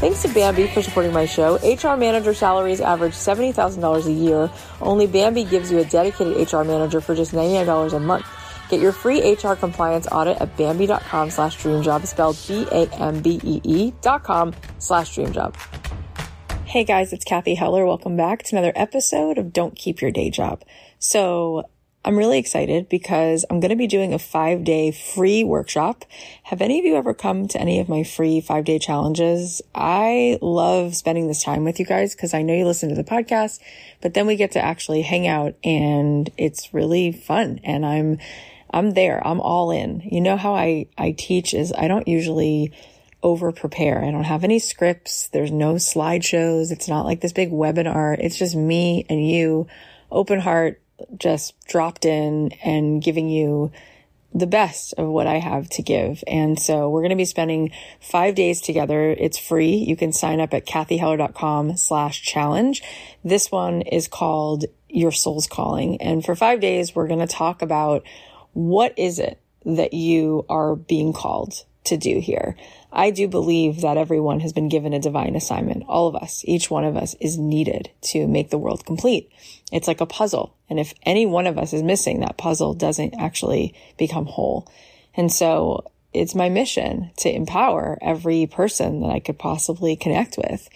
Thanks to Bambee for supporting my show. HR manager salaries average $70,000 a year. Only Bambee gives you a dedicated HR manager for just $99 a month. Get your free HR compliance audit at Bambee.com slash dreamjob, spelled B-A-M-B-E-E dot com slash dreamjob. Hey guys, it's Cathy Heller. Welcome back to another episode of Don't Keep Your Day Job. So I'm really excited because I'm going to be doing a five day free workshop. Have any of you ever come to any of my free five day challenges? I love spending this time with you guys because I know you listen to the podcast, but then we get to actually hang out and it's really fun. And I'm, I'm there. I'm all in. You know how I, I teach is I don't usually over prepare. I don't have any scripts. There's no slideshows. It's not like this big webinar. It's just me and you, open heart, just dropped in and giving you the best of what I have to give. And so we're going to be spending five days together. It's free. You can sign up at cathyheller.com slash challenge. This one is called Your Soul's Calling. And for five days, we're going to talk about what is it that you are being called to do here. I do believe that everyone has been given a divine assignment. All of us, each one of us is needed to make the world complete. It's like a puzzle. And if any one of us is missing, that puzzle doesn't actually become whole. And so it's my mission to empower every person that I could possibly connect with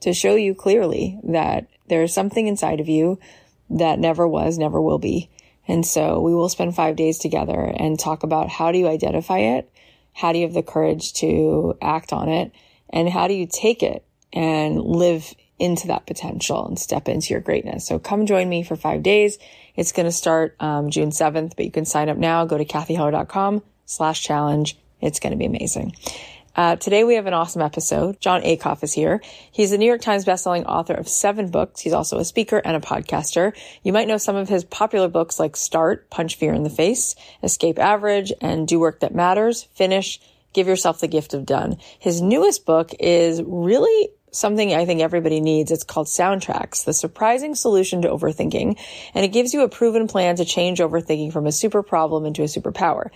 to show you clearly that there is something inside of you that never was, never will be. And so we will spend five days together and talk about how do you identify it? How do you have the courage to act on it? And how do you take it and live into that potential and step into your greatness? So come join me for five days. It's going to start um, June 7th, but you can sign up now. Go to cathyheller.com slash challenge. It's going to be amazing. Uh, today we have an awesome episode. Jon Acuff is here. He's a New York Times bestselling author of seven books. He's also a speaker and a podcaster. You might know some of his popular books like Start, Punch Fear in the Face, Escape Average, and Do Work That Matters, Finish, Give Yourself the Gift of Done. His newest book is really something I think everybody needs. It's called Soundtracks, the surprising solution to overthinking. And it gives you a proven plan to change overthinking from a super problem into a superpower.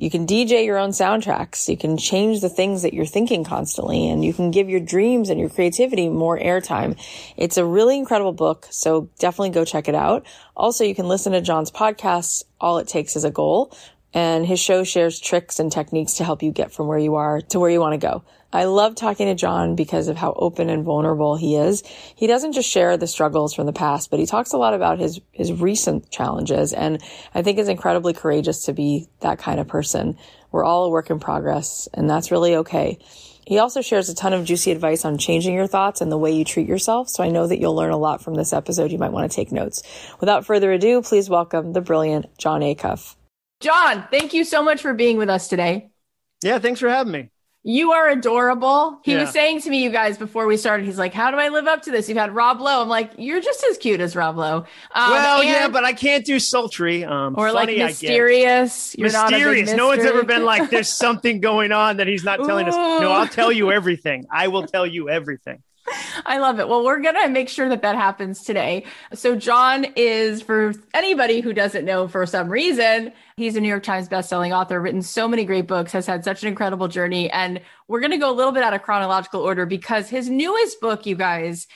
You can DJ your own soundtracks. You can change the things that you're thinking constantly and you can give your dreams and your creativity more airtime. It's a really incredible book. So definitely go check it out. Also, you can listen to Jon's podcast. All it takes is a goal and his show shares tricks and techniques to help you get from where you are to where you want to go. I love talking to Jon because of how open and vulnerable he is. He doesn't just share the struggles from the past, but he talks a lot about his, his recent challenges. And I think is incredibly courageous to be that kind of person. We're all a work in progress and that's really okay. He also shares a ton of juicy advice on changing your thoughts and the way you treat yourself. So I know that you'll learn a lot from this episode. You might want to take notes. Without further ado, please welcome the brilliant Jon Acuff. Jon, thank you so much for being with us today. Yeah, thanks for having me. You are adorable. He yeah. was saying to me, you guys, before we started, he's like, How do I live up to this? You've had Rob Lowe. I'm like, You're just as cute as Rob Lowe. Um, well, and, yeah, but I can't do sultry. Um, or funny, like mysterious. You're mysterious. no one's ever been like, There's something going on that he's not telling Ooh. us. No, I'll tell you everything. I will tell you everything. I love it. Well, we're going to make sure that that happens today. So, Jon is, for anybody who doesn't know for some reason, he's a New York Times bestselling author, written so many great books, has had such an incredible journey. And we're going to go a little bit out of chronological order because his newest book, you guys,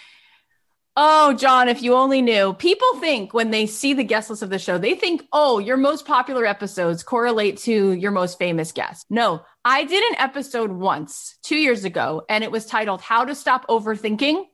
Oh, Jon, if you only knew. People think when they see the guest list of the show, they think, oh, your most popular episodes correlate to your most famous guest. No, I did an episode once two years ago, and it was titled How to Stop Overthinking.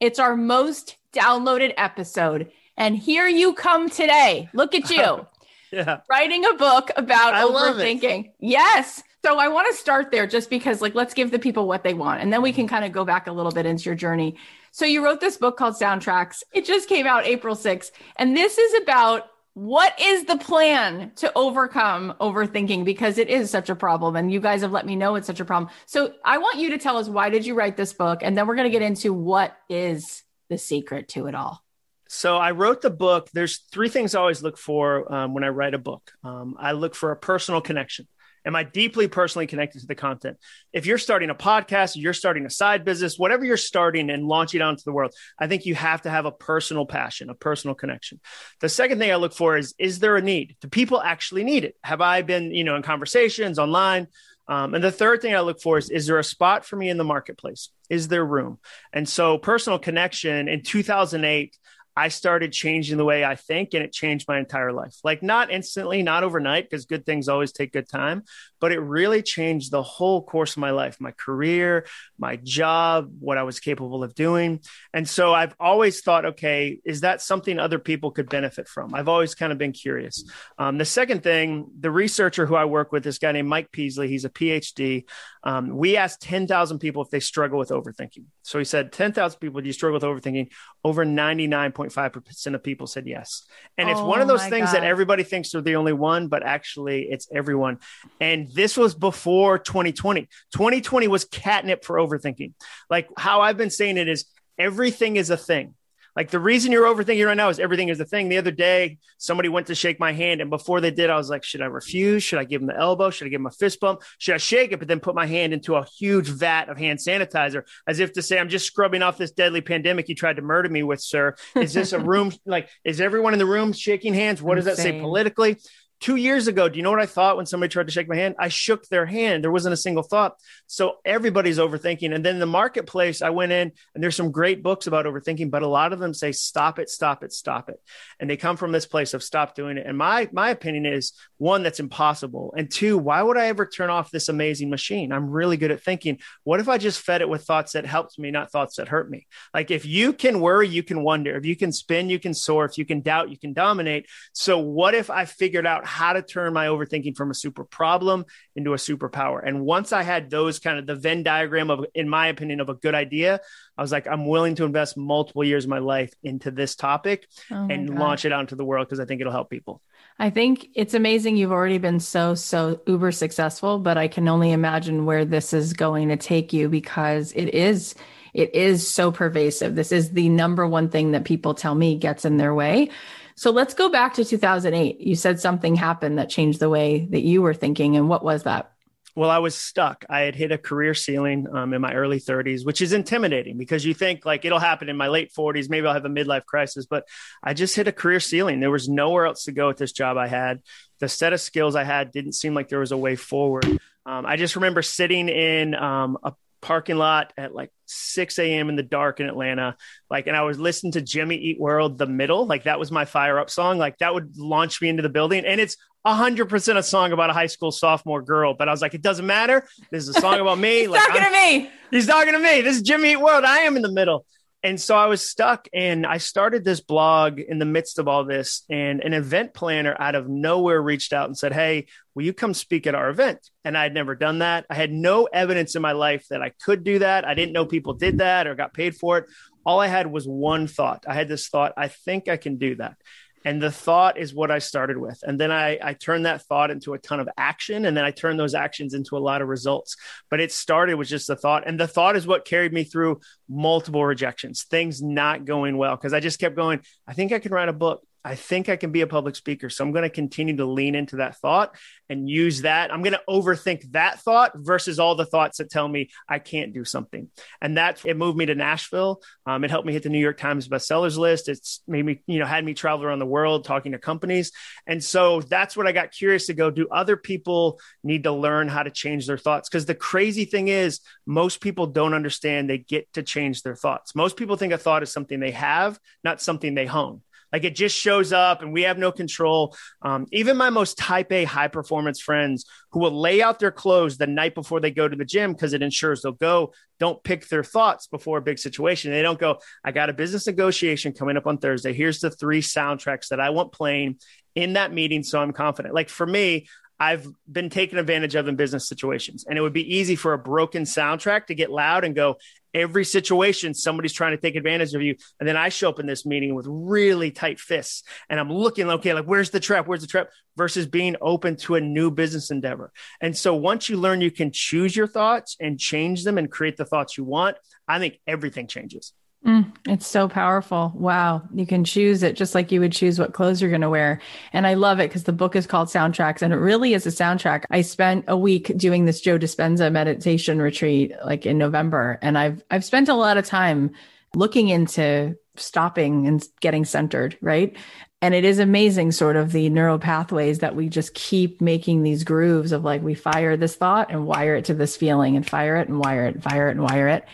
It's our most downloaded episode. And here you come today. Look at you. yeah. Writing a book about I overthinking. Yes. So I want to start there just because, like, let's give the people what they want. And then we can kind of go back a little bit into your journey. So you wrote this book called Soundtracks. It just came out April 6th. And this is about what is the plan to overcome overthinking because it is such a problem and you guys have let me know it's such a problem so i want you to tell us why did you write this book and then we're going to get into what is the secret to it all so I wrote the book. There's three things I always look for um, when I write a book. Um, I look for a personal connection. Am I deeply personally connected to the content? If you're starting a podcast, you're starting a side business, whatever you're starting and launching out the world, I think you have to have a personal passion, a personal connection. The second thing I look for is is there a need? Do people actually need it? Have I been, you know, in conversations online? Um, and the third thing I look for is is there a spot for me in the marketplace? Is there room? And so personal connection in 2008 I started changing the way I think and it changed my entire life. Like not instantly, not overnight, because good things always take good time, but it really changed the whole course of my life, my career, my job, what I was capable of doing. And so I've always thought, okay, is that something other people could benefit from? I've always kind of been curious. Um, the second thing, the researcher who I work with, this guy named Mike Peasley, he's a PhD. Um, we asked 10,000 people if they struggle with overthinking. So he said, 10,000 people, do you struggle with overthinking? Over 99.5% of people said yes. And it's one of Oh those things God. that everybody thinks they're the only one, but actually it's everyone. And this was before 2020. 2020 was catnip for overthinking. Like how I've been saying it is everything is a thing. Like the reason you're overthinking right now is everything is a thing. The other day, somebody went to shake my hand, and before they did, I was like, should I refuse? Should I give them the elbow? Should I give them a fist bump? Should I shake it, but then put my hand into a huge vat of hand sanitizer as if to say, I'm just scrubbing off this deadly pandemic you tried to murder me with, sir? Is this a room? like, is everyone in the room shaking hands? What does that say politically? Two years ago, do you know what I thought when somebody tried to shake my hand? I shook their hand. There wasn't a single thought. So everybody's overthinking. And then the marketplace, I went in and there's some great books about overthinking, but a lot of them say, stop it, stop it, stop it. And they come from this place of stop doing it. And my, my opinion is one, that's impossible. And two, why would I ever turn off this amazing machine? I'm really good at thinking. What if I just fed it with thoughts that helped me, not thoughts that hurt me? Like if you can worry, you can wonder. If you can spin, you can soar. If you can doubt, you can dominate. So what if I figured out how to turn my overthinking from a super problem into a superpower? And once I had those kind of the Venn diagram of, in my opinion, of a good idea, I was like, I'm willing to invest multiple years of my life into this topic Oh and God. launch it out into the world because I think it'll help people. I think it's amazing you've already been so, so uber successful, but I can only imagine where this is going to take you because it is, it is so pervasive. This is the number one thing that people tell me gets in their way. So let's go back to 2008. You said something happened that changed the way that you were thinking. And what was that? Well, I was stuck. I had hit a career ceiling um, in my early 30s, which is intimidating because you think like it'll happen in my late 40s. Maybe I'll have a midlife crisis, but I just hit a career ceiling. There was nowhere else to go with this job I had. The set of skills I had didn't seem like there was a way forward. Um, I just remember sitting in um, a parking lot at like 6 a.m. in the dark in Atlanta. Like, and I was listening to Jimmy Eat World, The Middle. Like, that was my fire up song. Like, that would launch me into the building. And it's 100% a song about a high school sophomore girl. But I was like, it doesn't matter. This is a song about me. He's like, talking I'm- to me. He's talking to me. This is Jimmy Eat World. I am in the middle. And so I was stuck and I started this blog in the midst of all this. And an event planner out of nowhere reached out and said, Hey, will you come speak at our event? And I had never done that. I had no evidence in my life that I could do that. I didn't know people did that or got paid for it. All I had was one thought. I had this thought, I think I can do that. And the thought is what I started with. And then I, I turned that thought into a ton of action. And then I turned those actions into a lot of results. But it started with just the thought. And the thought is what carried me through multiple rejections, things not going well. Cause I just kept going, I think I can write a book. I think I can be a public speaker. So I'm going to continue to lean into that thought and use that. I'm going to overthink that thought versus all the thoughts that tell me I can't do something. And that it moved me to Nashville. Um, it helped me hit the New York Times bestsellers list. It's made me, you know, had me travel around the world talking to companies. And so that's what I got curious to go. Do other people need to learn how to change their thoughts? Because the crazy thing is, most people don't understand they get to change their thoughts. Most people think a thought is something they have, not something they hone. Like it just shows up and we have no control. Um, even my most type A high performance friends who will lay out their clothes the night before they go to the gym because it ensures they'll go, don't pick their thoughts before a big situation. They don't go, I got a business negotiation coming up on Thursday. Here's the three soundtracks that I want playing in that meeting. So I'm confident. Like for me, I've been taken advantage of in business situations. And it would be easy for a broken soundtrack to get loud and go, every situation, somebody's trying to take advantage of you. And then I show up in this meeting with really tight fists and I'm looking, okay, like, where's the trap? Where's the trap? Versus being open to a new business endeavor. And so once you learn you can choose your thoughts and change them and create the thoughts you want, I think everything changes. Mm, it's so powerful. Wow. You can choose it just like you would choose what clothes you're going to wear. And I love it because the book is called Soundtracks and it really is a soundtrack. I spent a week doing this Joe Dispenza meditation retreat like in November and I've I've spent a lot of time looking into stopping and getting centered, right? And it is amazing sort of the neural pathways that we just keep making these grooves of like we fire this thought and wire it to this feeling and fire it and wire it, and fire it and wire it. And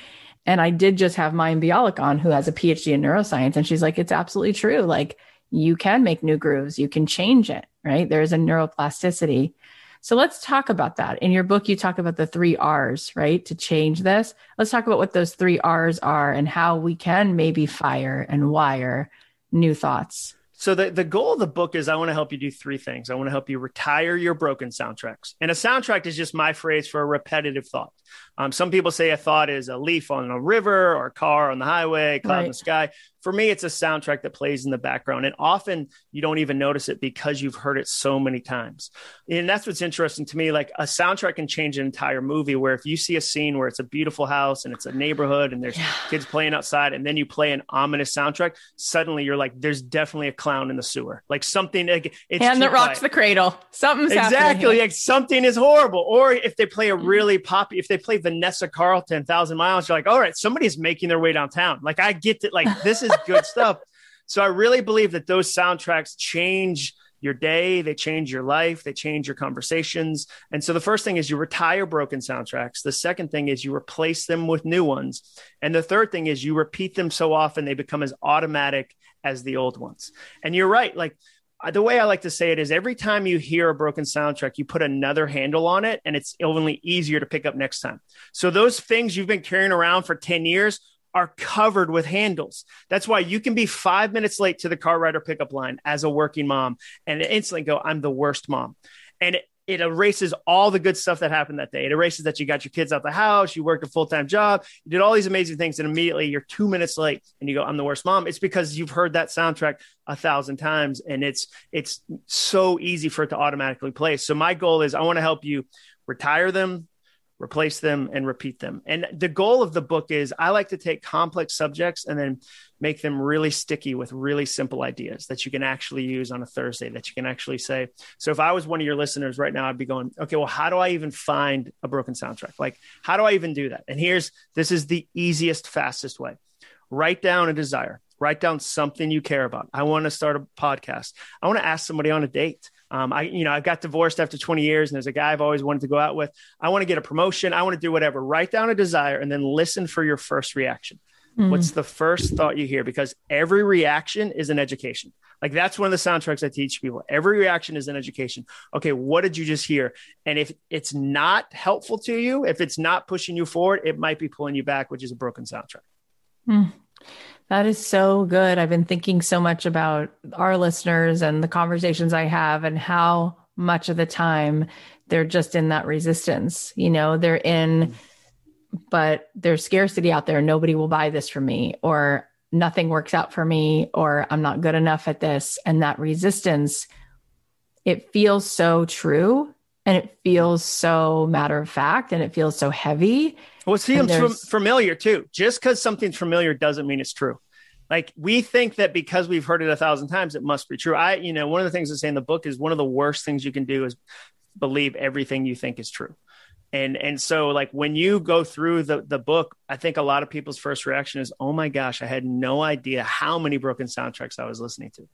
I did just have Mayim Bialik on, who has a PhD in neuroscience. And she's like, it's absolutely true. Like you can make new grooves, you can change it, right? There's a neuroplasticity. So let's talk about that. In your book, you talk about the three R's, right? To change this. Let's talk about what those three R's are and how we can maybe fire and wire new thoughts. So the, the goal of the book is I want to help you do three things. I want to help you retire your broken soundtracks. And a soundtrack is just my phrase for a repetitive thought. Um, some people say a thought is a leaf on a river or a car on the highway, cloud right. in the sky. For me, it's a soundtrack that plays in the background. And often you don't even notice it because you've heard it so many times. And that's what's interesting to me. Like a soundtrack can change an entire movie where if you see a scene where it's a beautiful house and it's a neighborhood and there's yeah. kids playing outside and then you play an ominous soundtrack, suddenly you're like, there's definitely a clown in the sewer. Like something, like, it's hand that rocks quiet. the cradle. Something's exactly like something is horrible. Or if they play a mm-hmm. really poppy, if they play Vanessa Carlton, Thousand Miles, you're like, all right, somebody's making their way downtown. Like I get it. Like this is good stuff. So I really believe that those soundtracks change your day, they change your life, they change your conversations. And so the first thing is you retire broken soundtracks. The second thing is you replace them with new ones. And the third thing is you repeat them so often they become as automatic as the old ones. And you're right. Like the way I like to say it is every time you hear a broken soundtrack, you put another handle on it and it's only easier to pick up next time. So those things you've been carrying around for 10 years are covered with handles. That's why you can be five minutes late to the car rider pickup line as a working mom and instantly go, I'm the worst mom. And it erases all the good stuff that happened that day. It erases that you got your kids out the house, you worked a full time job, you did all these amazing things, and immediately you're two minutes late and you go, "I'm the worst mom." It's because you've heard that soundtrack a thousand times, and it's it's so easy for it to automatically play. So my goal is I want to help you retire them, replace them and repeat them. And the goal of the book is I like to take complex subjects and then make them really sticky with really simple ideas that you can actually use on a Thursday that you can actually say. So if I was one of your listeners right now, I'd be going, okay, well, how do I even find a broken soundtrack? Like, how do I even do that? And here's this is the easiest, fastest way. Write down a desire. Write down something you care about. I want to start a podcast. I want to ask somebody on a date. Um, I, you know, I got divorced after 20 years and there's a guy I've always wanted to go out with. I want to get a promotion. I want to do whatever. Write down a desire and then listen for your first reaction. Mm-hmm. What's the first thought you hear? Because every reaction is an education. Like that's one of the soundtracks I teach people. Every reaction is an education. Okay, what did you just hear? And if it's not helpful to you, if it's not pushing you forward, it might be pulling you back, which is a broken soundtrack. Mm. That is so good. I've been thinking so much about our listeners and the conversations I have and how much of the time they're just in that resistance. You know, they're in, mm-hmm. but there's scarcity out there. Nobody will buy this from me, or nothing works out for me, or I'm not good enough at this. And that resistance, it feels so true and it feels so matter of fact and it feels so heavy well, it seems fam- familiar too. Just because something's familiar doesn't mean it's true. Like we think that because we've heard it a thousand times, it must be true. I, you know, one of the things I say in the book is one of the worst things you can do is believe everything you think is true. And and so like when you go through the the book, I think a lot of people's first reaction is, "Oh my gosh, I had no idea how many broken soundtracks I was listening to."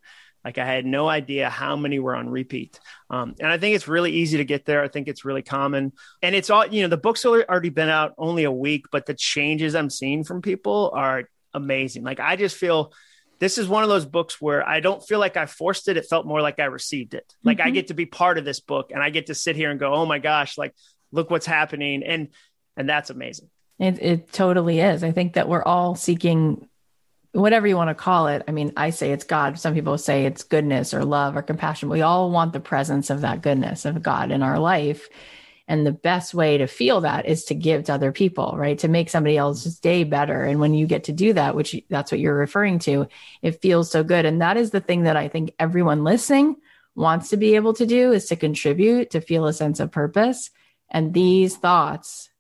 Like I had no idea how many were on repeat. Um, and I think it's really easy to get there. I think it's really common. And it's all, you know, the book's already been out only a week, but the changes I'm seeing from people are amazing. Like I just feel this is one of those books where I don't feel like I forced it. It felt more like I received it. Like mm-hmm. I get to be part of this book and I get to sit here and go, oh my gosh, like look what's happening. And and that's amazing. It it totally is. I think that we're all seeking whatever you want to call it. I mean, I say it's God. Some people say it's goodness or love or compassion. We all want the presence of that goodness of God in our life. And the best way to feel that is to give to other people, right? To make somebody else's day better. And when you get to do that, which that's what you're referring to, it feels so good. And that is the thing that I think everyone listening wants to be able to do is to contribute, to feel a sense of purpose. And these thoughts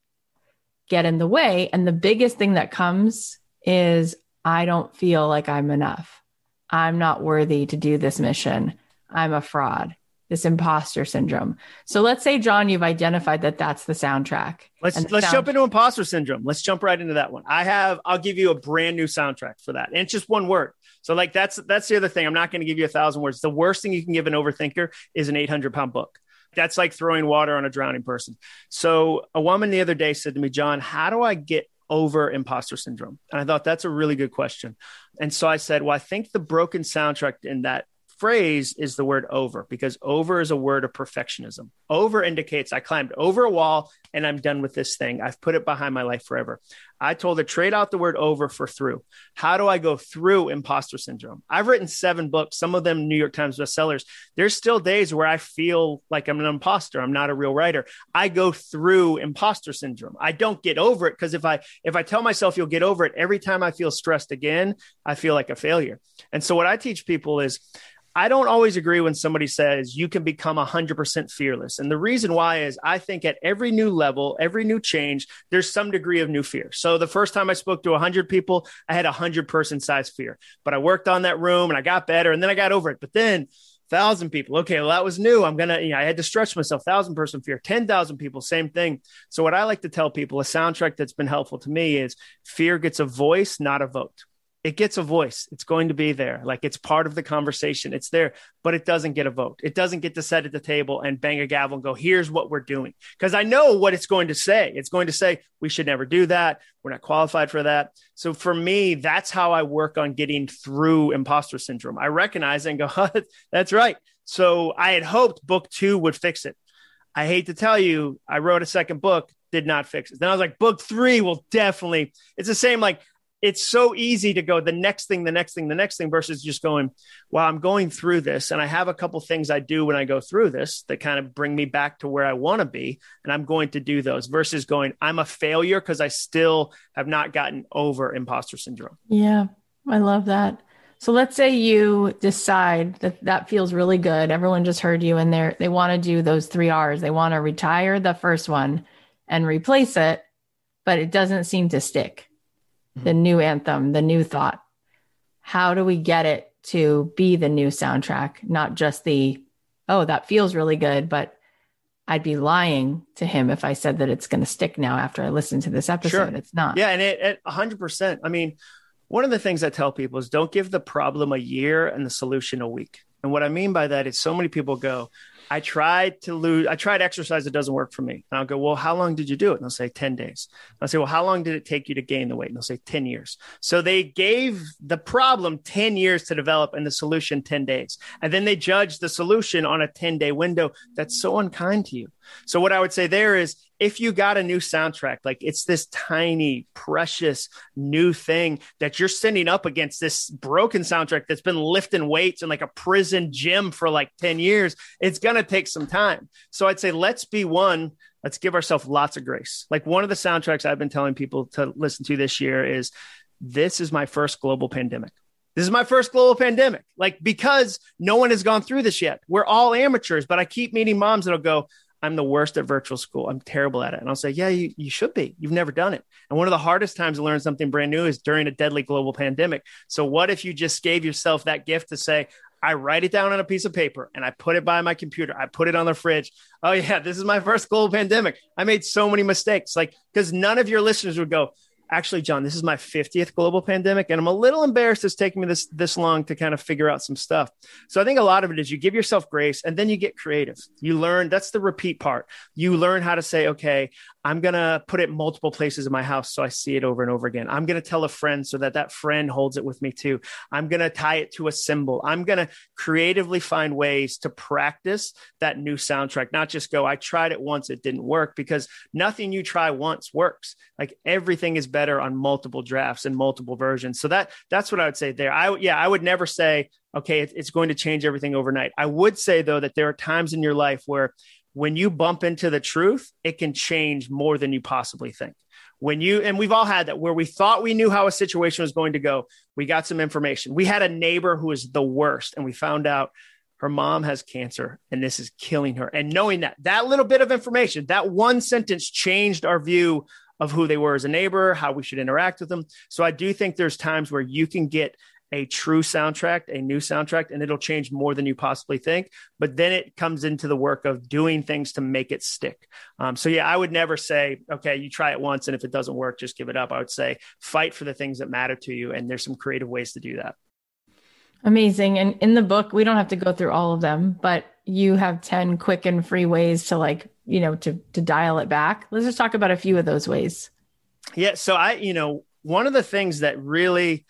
get in the way. And the biggest thing that comes is I don't feel like I'm enough. I'm not worthy to do this mission. I'm a fraud this imposter syndrome. So let's say, Jon, you've identified that that's the soundtrack. Let's let's sound- jump into imposter syndrome. Let's jump right into that one. I have I'll give you a brand new soundtrack for that, and it's just one word. So like that's that's the other thing. I'm not going to give you a thousand words. The worst thing you can give an overthinker is an 800 pound book. That's like throwing water on a drowning person. So a woman the other day said to me, Jon, how do I get over imposter syndrome? And I thought that's a really good question. And so I said, well, I think the broken soundtrack in that phrase is the word over because over is a word of perfectionism. Over indicates I climbed over a wall and I'm done with this thing. I've put it behind my life forever. I told her trade out the word over for through. How do I go through imposter syndrome? I've written seven books, some of them New York Times bestsellers. There's still days where I feel like I'm an imposter. I'm not a real writer. I go through imposter syndrome. I don't get over it because if I if I tell myself you'll get over it every time I feel stressed again, I feel like a failure. And so what I teach people is I don't always agree when somebody says you can become 100% fearless. And the reason why is I think at every new level, every new change, there's some degree of new fear. So the first time I spoke to 100 people, I had a 100 person size fear, but I worked on that room and I got better and then I got over it. But then, thousand people. Okay, well, that was new. I'm gonna, you know, I had to stretch myself. Thousand person fear, ten thousand people, same thing. So what I like to tell people, a soundtrack that's been helpful to me is fear gets a voice, not a vote it gets a voice. It's going to be there. Like it's part of the conversation. It's there, but it doesn't get a vote. It doesn't get to sit at the table and bang a gavel and go, here's what we're doing. Because I know what it's going to say. It's going to say, we should never do that. We're not qualified for that. So for me, that's how I work on getting through imposter syndrome. I recognize and go, that's right. So I had hoped book two would fix it. I hate to tell you, I wrote a second book, did not fix it. Then I was like, book three will definitely, it's the same like it's so easy to go the next thing, the next thing, the next thing versus just going, well, I'm going through this and I have a couple things I do when I go through this that kind of bring me back to where I want to be. And I'm going to do those versus going, I'm a failure because I still have not gotten over imposter syndrome. Yeah, I love that. So let's say you decide that that feels really good. Everyone just heard you and they they want to do those 3 Rs. They want to retire the first one and replace it, but it doesn't seem to stick the new anthem, the new thought. How do we get it to be the new soundtrack, not just the, oh, that feels really good, but I'd be lying to him if I said that it's going to stick now after I listen to this episode. Sure. It's not. Yeah. And it, it 100%. I mean, one of the things I tell people is don't give the problem a year and the solution a week. And what I mean by that is so many people go, I tried to lose, I tried exercise It doesn't work for me. And I'll go, well, how long did you do it? And they'll say 10 days. And I'll say, well, how long did it take you to gain the weight? And they'll say 10 years. So they gave the problem 10 years to develop and the solution 10 days. And then they judge the solution on a 10 day window. That's so unkind to you. So what I would say there is if you got a new soundtrack, like it's this tiny, precious new thing that you're sending up against this broken soundtrack that's been lifting weights in like a prison gym for like 10 years, it's going to take some time. So I'd say let's be one. Let's give ourselves lots of grace. Like one of the soundtracks I've been telling people to listen to this year is this is my first global pandemic. This is my first global pandemic. Like, because no one has gone through this yet. We're all amateurs, but I keep meeting moms that'll go, I'm the worst at virtual school. I'm terrible at it. And I'll say, yeah, you, you should be. You've never done it. And one of the hardest times to learn something brand new is during a deadly global pandemic. So what if you just gave yourself that gift to say, I write it down on a piece of paper and I put it by my computer. I put it on the fridge. Oh yeah, this is my first global pandemic. I made so many mistakes. Like, because none of your listeners would go, actually, Jon, this is my 50th global pandemic, and I'm a little embarrassed it's taking me this this long to kind of figure out some stuff. So I think a lot of it is you give yourself grace and then you get creative. You learn that's the repeat part. You learn how to say, okay, I'm going to put it multiple places in my house so I see it over and over again. I'm going to tell a friend so that that friend holds it with me too. I'm going to tie it to a symbol. I'm going to creatively find ways to practice that new soundtrack, not just go, I tried it once, it didn't work because nothing you try once works. Like everything is better on multiple drafts and multiple versions. So that that's what I would say there. I yeah, I would never say okay, it's going to change everything overnight. I would say, though, that there are times in your life where when you bump into the truth, it can change more than you possibly think. When you, and we've all had that where we thought we knew how a situation was going to go, we got some information. We had a neighbor who was the worst, and we found out her mom has cancer and this is killing her. And knowing that, that little bit of information, that one sentence changed our view of who they were as a neighbor, how we should interact with them. So I do think there's times where you can get a true soundtrack, a new soundtrack, and it'll change more than you possibly think. But then it comes into the work of doing things to make it stick. Um, so, yeah, I would never say, okay, you try it once, and if it doesn't work, just give it up. I would say fight for the things that matter to you. And there's some creative ways to do that. Amazing. And in the book, we don't have to go through all of them, but you have 10 quick and free ways to like, you know, to to dial it back. Let's just talk about a few of those ways. Yeah. So I, you know, one of the things that really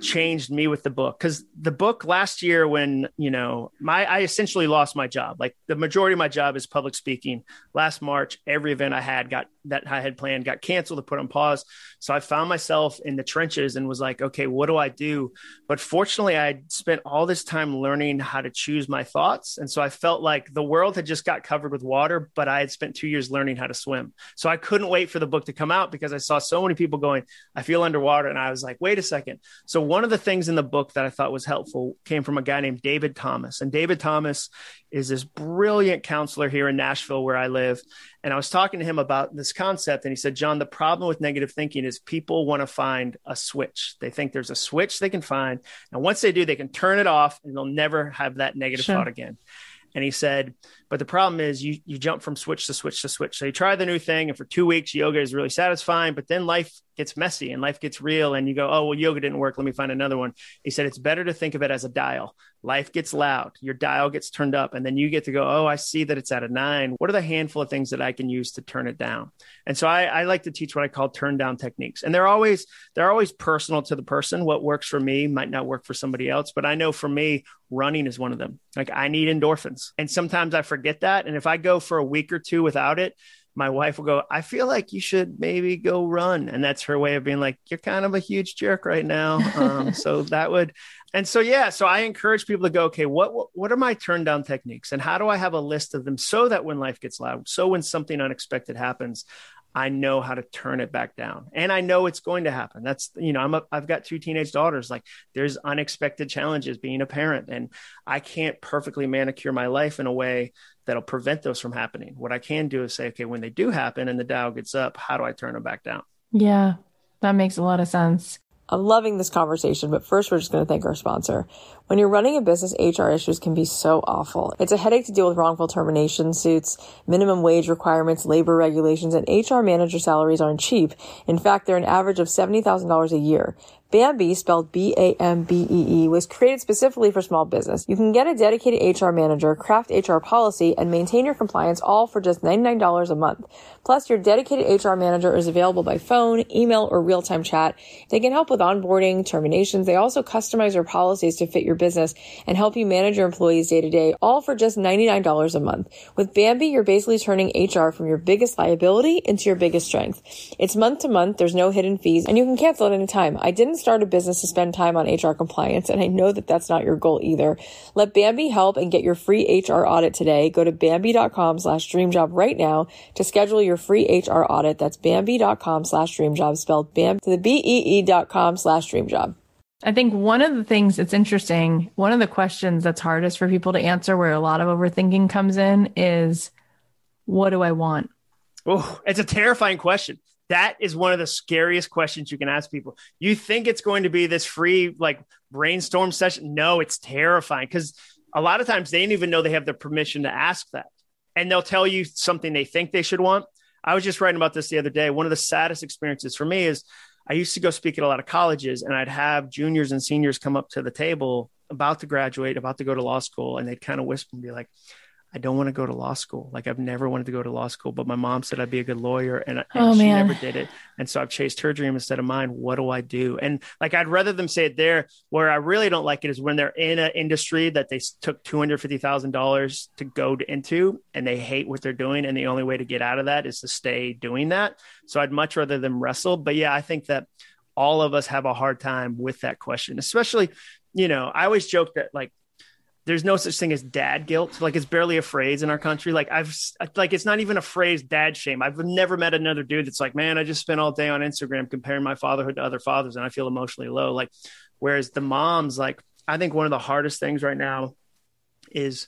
changed me with the book. Because the book last year when you know my i essentially lost my job. Like the majority of my job is public speaking. Last march every event i had got that i had planned got canceled to put on pause. So i found myself in the trenches and was like okay what do i do? But fortunately i spent all this time learning how to choose my thoughts. And so i felt like the world had just got covered with water but i had spent two years learning how to swim. So i couldn't wait for the book to come out because i saw so many people going i feel underwater. And i was like wait a second. So one of the things in the book that I thought was helpful came from a guy named David Thomas. And David Thomas is this brilliant counselor here in Nashville, where I live. And I was talking to him about this concept. And he said, Jon, the problem with negative thinking is people want to find a switch. They think there's a switch they can find. And once they do, they can turn it off and they'll never have that negative sure. thought again. And he said, but the problem is you you jump from switch to switch to switch. So you try the new thing, and for two weeks yoga is really satisfying, but then life gets messy and life gets real, and you go, oh well, yoga didn't work. Let me find another one. He said it's better to think of it as a dial. Life gets loud, your dial gets turned up, and then you get to go, oh, I see that it's at a nine. What are the handful of things that I can use to turn it down? And so I, I like to teach what I call turn down techniques, and they're always they're always personal to the person. What works for me might not work for somebody else, but I know for me, running is one of them. Like I need endorphins, and sometimes I forget that, and if I I go for a week or two without it, my wife will go, I feel like you should maybe go run. And that's her way of being like, you're kind of a huge jerk right now. Um, so that would, and so, yeah, so I encourage people to go, okay, what, what, what are my turn down techniques and how do I have a list of them so that when life gets loud, so when something unexpected happens, I know how to turn it back down. And I know it's going to happen. That's, you know, I'm a, I've got two teenage daughters. Like there's unexpected challenges being a parent and I can't perfectly manicure my life in a way that'll prevent those from happening. What I can do is say, okay, when they do happen and the dial gets up, how do I turn them back down? Yeah, that makes a lot of sense. I'm loving this conversation, but first we're just going to thank our sponsor. When you're running a business, HR issues can be so awful. It's a headache to deal with wrongful termination suits, minimum wage requirements, labor regulations, and HR manager salaries aren't cheap. In fact, they're an average of $70,000 a year. Bambee, spelled B-A-M-B-E-E, was created specifically for small business. You can get a dedicated HR manager, craft HR policy, and maintain your compliance all for just $99 a month. Plus, your dedicated HR manager is available by phone, email, or real-time chat. They can help with onboarding, terminations. They also customize your policies to fit your business and help you manage your employees day to day, all for just $99 a month. With Bambee, you're basically turning HR from your biggest liability into your biggest strength. It's month to month. There's no hidden fees and you can cancel at any time. I didn't start a business to spend time on HR compliance, and I know that that's not your goal either. Let Bambee help and get your free HR audit today. Go to Bambee.com slash dreamjob right now to schedule your free HR audit. That's Bambee.com slash dreamjob, spelled BAM to the B-E-E dot com slash dreamjob. I think one of the things that's interesting, one of the questions that's hardest for people to answer where a lot of overthinking comes in is what do I want? Oh, it's a terrifying question that is one of the scariest questions you can ask people. You think it's going to be this free like brainstorm session? No, it's terrifying because a lot of times they don't even know they have the permission to ask that. And they'll tell you something they think they should want. I was just writing about this the other day. One of the saddest experiences for me is I used to go speak at a lot of colleges and I'd have juniors and seniors come up to the table about to graduate, about to go to law school, and they'd kind of whisper and be like, I don't want to go to law school. Like I've never wanted to go to law school, but my mom said I'd be a good lawyer and, and Oh, she man. never did it. And so I've chased her dream instead of mine. What do I do? And like, I'd rather them say it there where I really don't like it is when they're in an industry that they took $250,000 to go into and they hate what they're doing. And the only way to get out of that is to stay doing that. So I'd much rather them wrestle. But yeah, I think that all of us have a hard time with that question, especially, you know, I always joke that like, there's no such thing as dad guilt. Like it's barely a phrase in our country. Like I've like it's not even a phrase dad shame. I've never met another dude that's like, man, I just spent all day on Instagram comparing my fatherhood to other fathers and I feel emotionally low. Like whereas the moms, like I think one of the hardest things right now is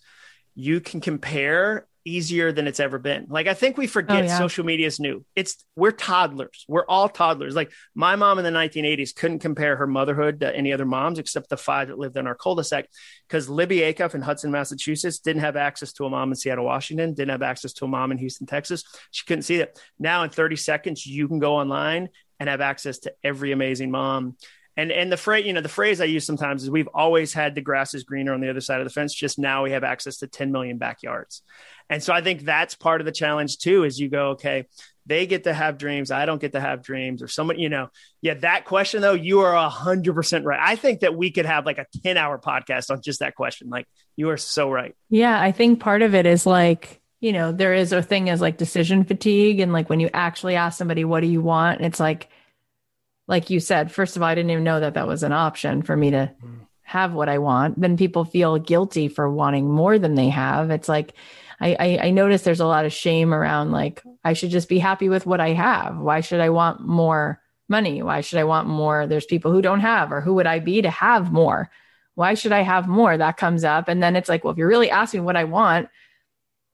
you can compare easier than it's ever been. Like I think we forget Oh, yeah. social media is new. It's we're toddlers. We're all toddlers. Like my mom in the 1980s couldn't compare her motherhood to any other moms except the five that lived in our cul-de-sac because Libby Acuff in Hudson, Massachusetts didn't have access to a mom in Seattle, Washington, didn't have access to a mom in Houston, Texas. She couldn't see that. Now in 30 seconds you can go online and have access to every amazing mom. And and the phrase, you know, the phrase I use sometimes is we've always had the grass is greener on the other side of the fence. Just now we have access to 10 million backyards. And so I think that's part of the challenge too, is you go, okay, they get to have dreams. I don't get to have dreams or somebody, you know, yeah, that question though, you are a hundred percent right. I think that we could have like a 10 hour podcast on just that question. Like you are so right. Yeah, I think part of it is like, you know, there is a thing as like decision fatigue. And like when you actually ask somebody, what do you want? It's like, like you said, first of all, I didn't even know that that was an option for me to have what I want. Then people feel guilty for wanting more than they have. It's like, I, I, I notice there's a lot of shame around like, I should just be happy with what I have. Why should I want more money? Why should I want more? There's people who don't have, or who would I be to have more? Why should I have more? That comes up. And then it's like, well, if you're really asking what I want,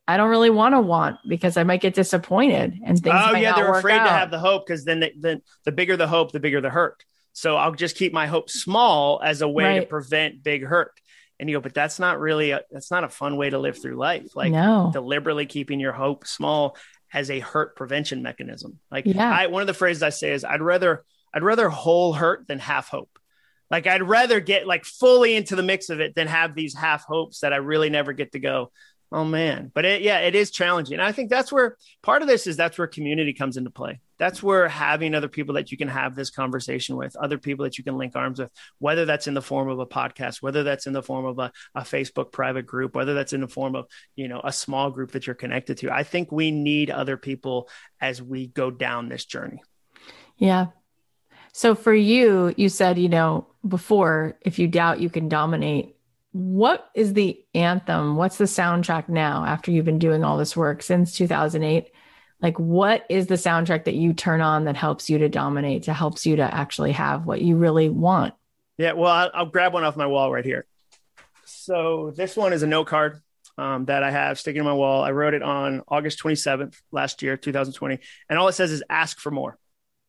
I don't really want to want because I might get disappointed and things. oh yeah, they're afraid out. to have the hope because then, they, then the bigger the hope, the bigger the hurt. So I'll just keep my hope small as a way to prevent big hurt. And you go, but that's not really a, that's not a fun way to live through life. Like no. deliberately keeping your hope small as a hurt prevention mechanism. Like Yeah. I, one of the phrases I say is I'd rather, I'd rather whole hurt than half hope. Like I'd rather get like fully into the mix of it than have these half hopes that I really never get to go. Oh man. But it, yeah, it is challenging. And I think that's where part of this is that's where community comes into play. That's where having other people that you can have this conversation with, other people that you can link arms with, whether that's in the form of a podcast, whether that's in the form of a, a Facebook private group, whether that's in the form of, you know, a small group that you're connected to. I think we need other people as we go down this journey. Yeah. So for you, you said, you know, before, if you doubt, you can dominate. What is the anthem? What's the soundtrack now after you've been doing all this work since 2008? Like, what is the soundtrack that you turn on that helps you to dominate, to helps you to actually have what you really want? Yeah, well, I'll, I'll grab one off my wall right here. So this one is a note card um, that I have sticking on my wall. I wrote it on August 27th last year, 2020, and all it says is "ask for more."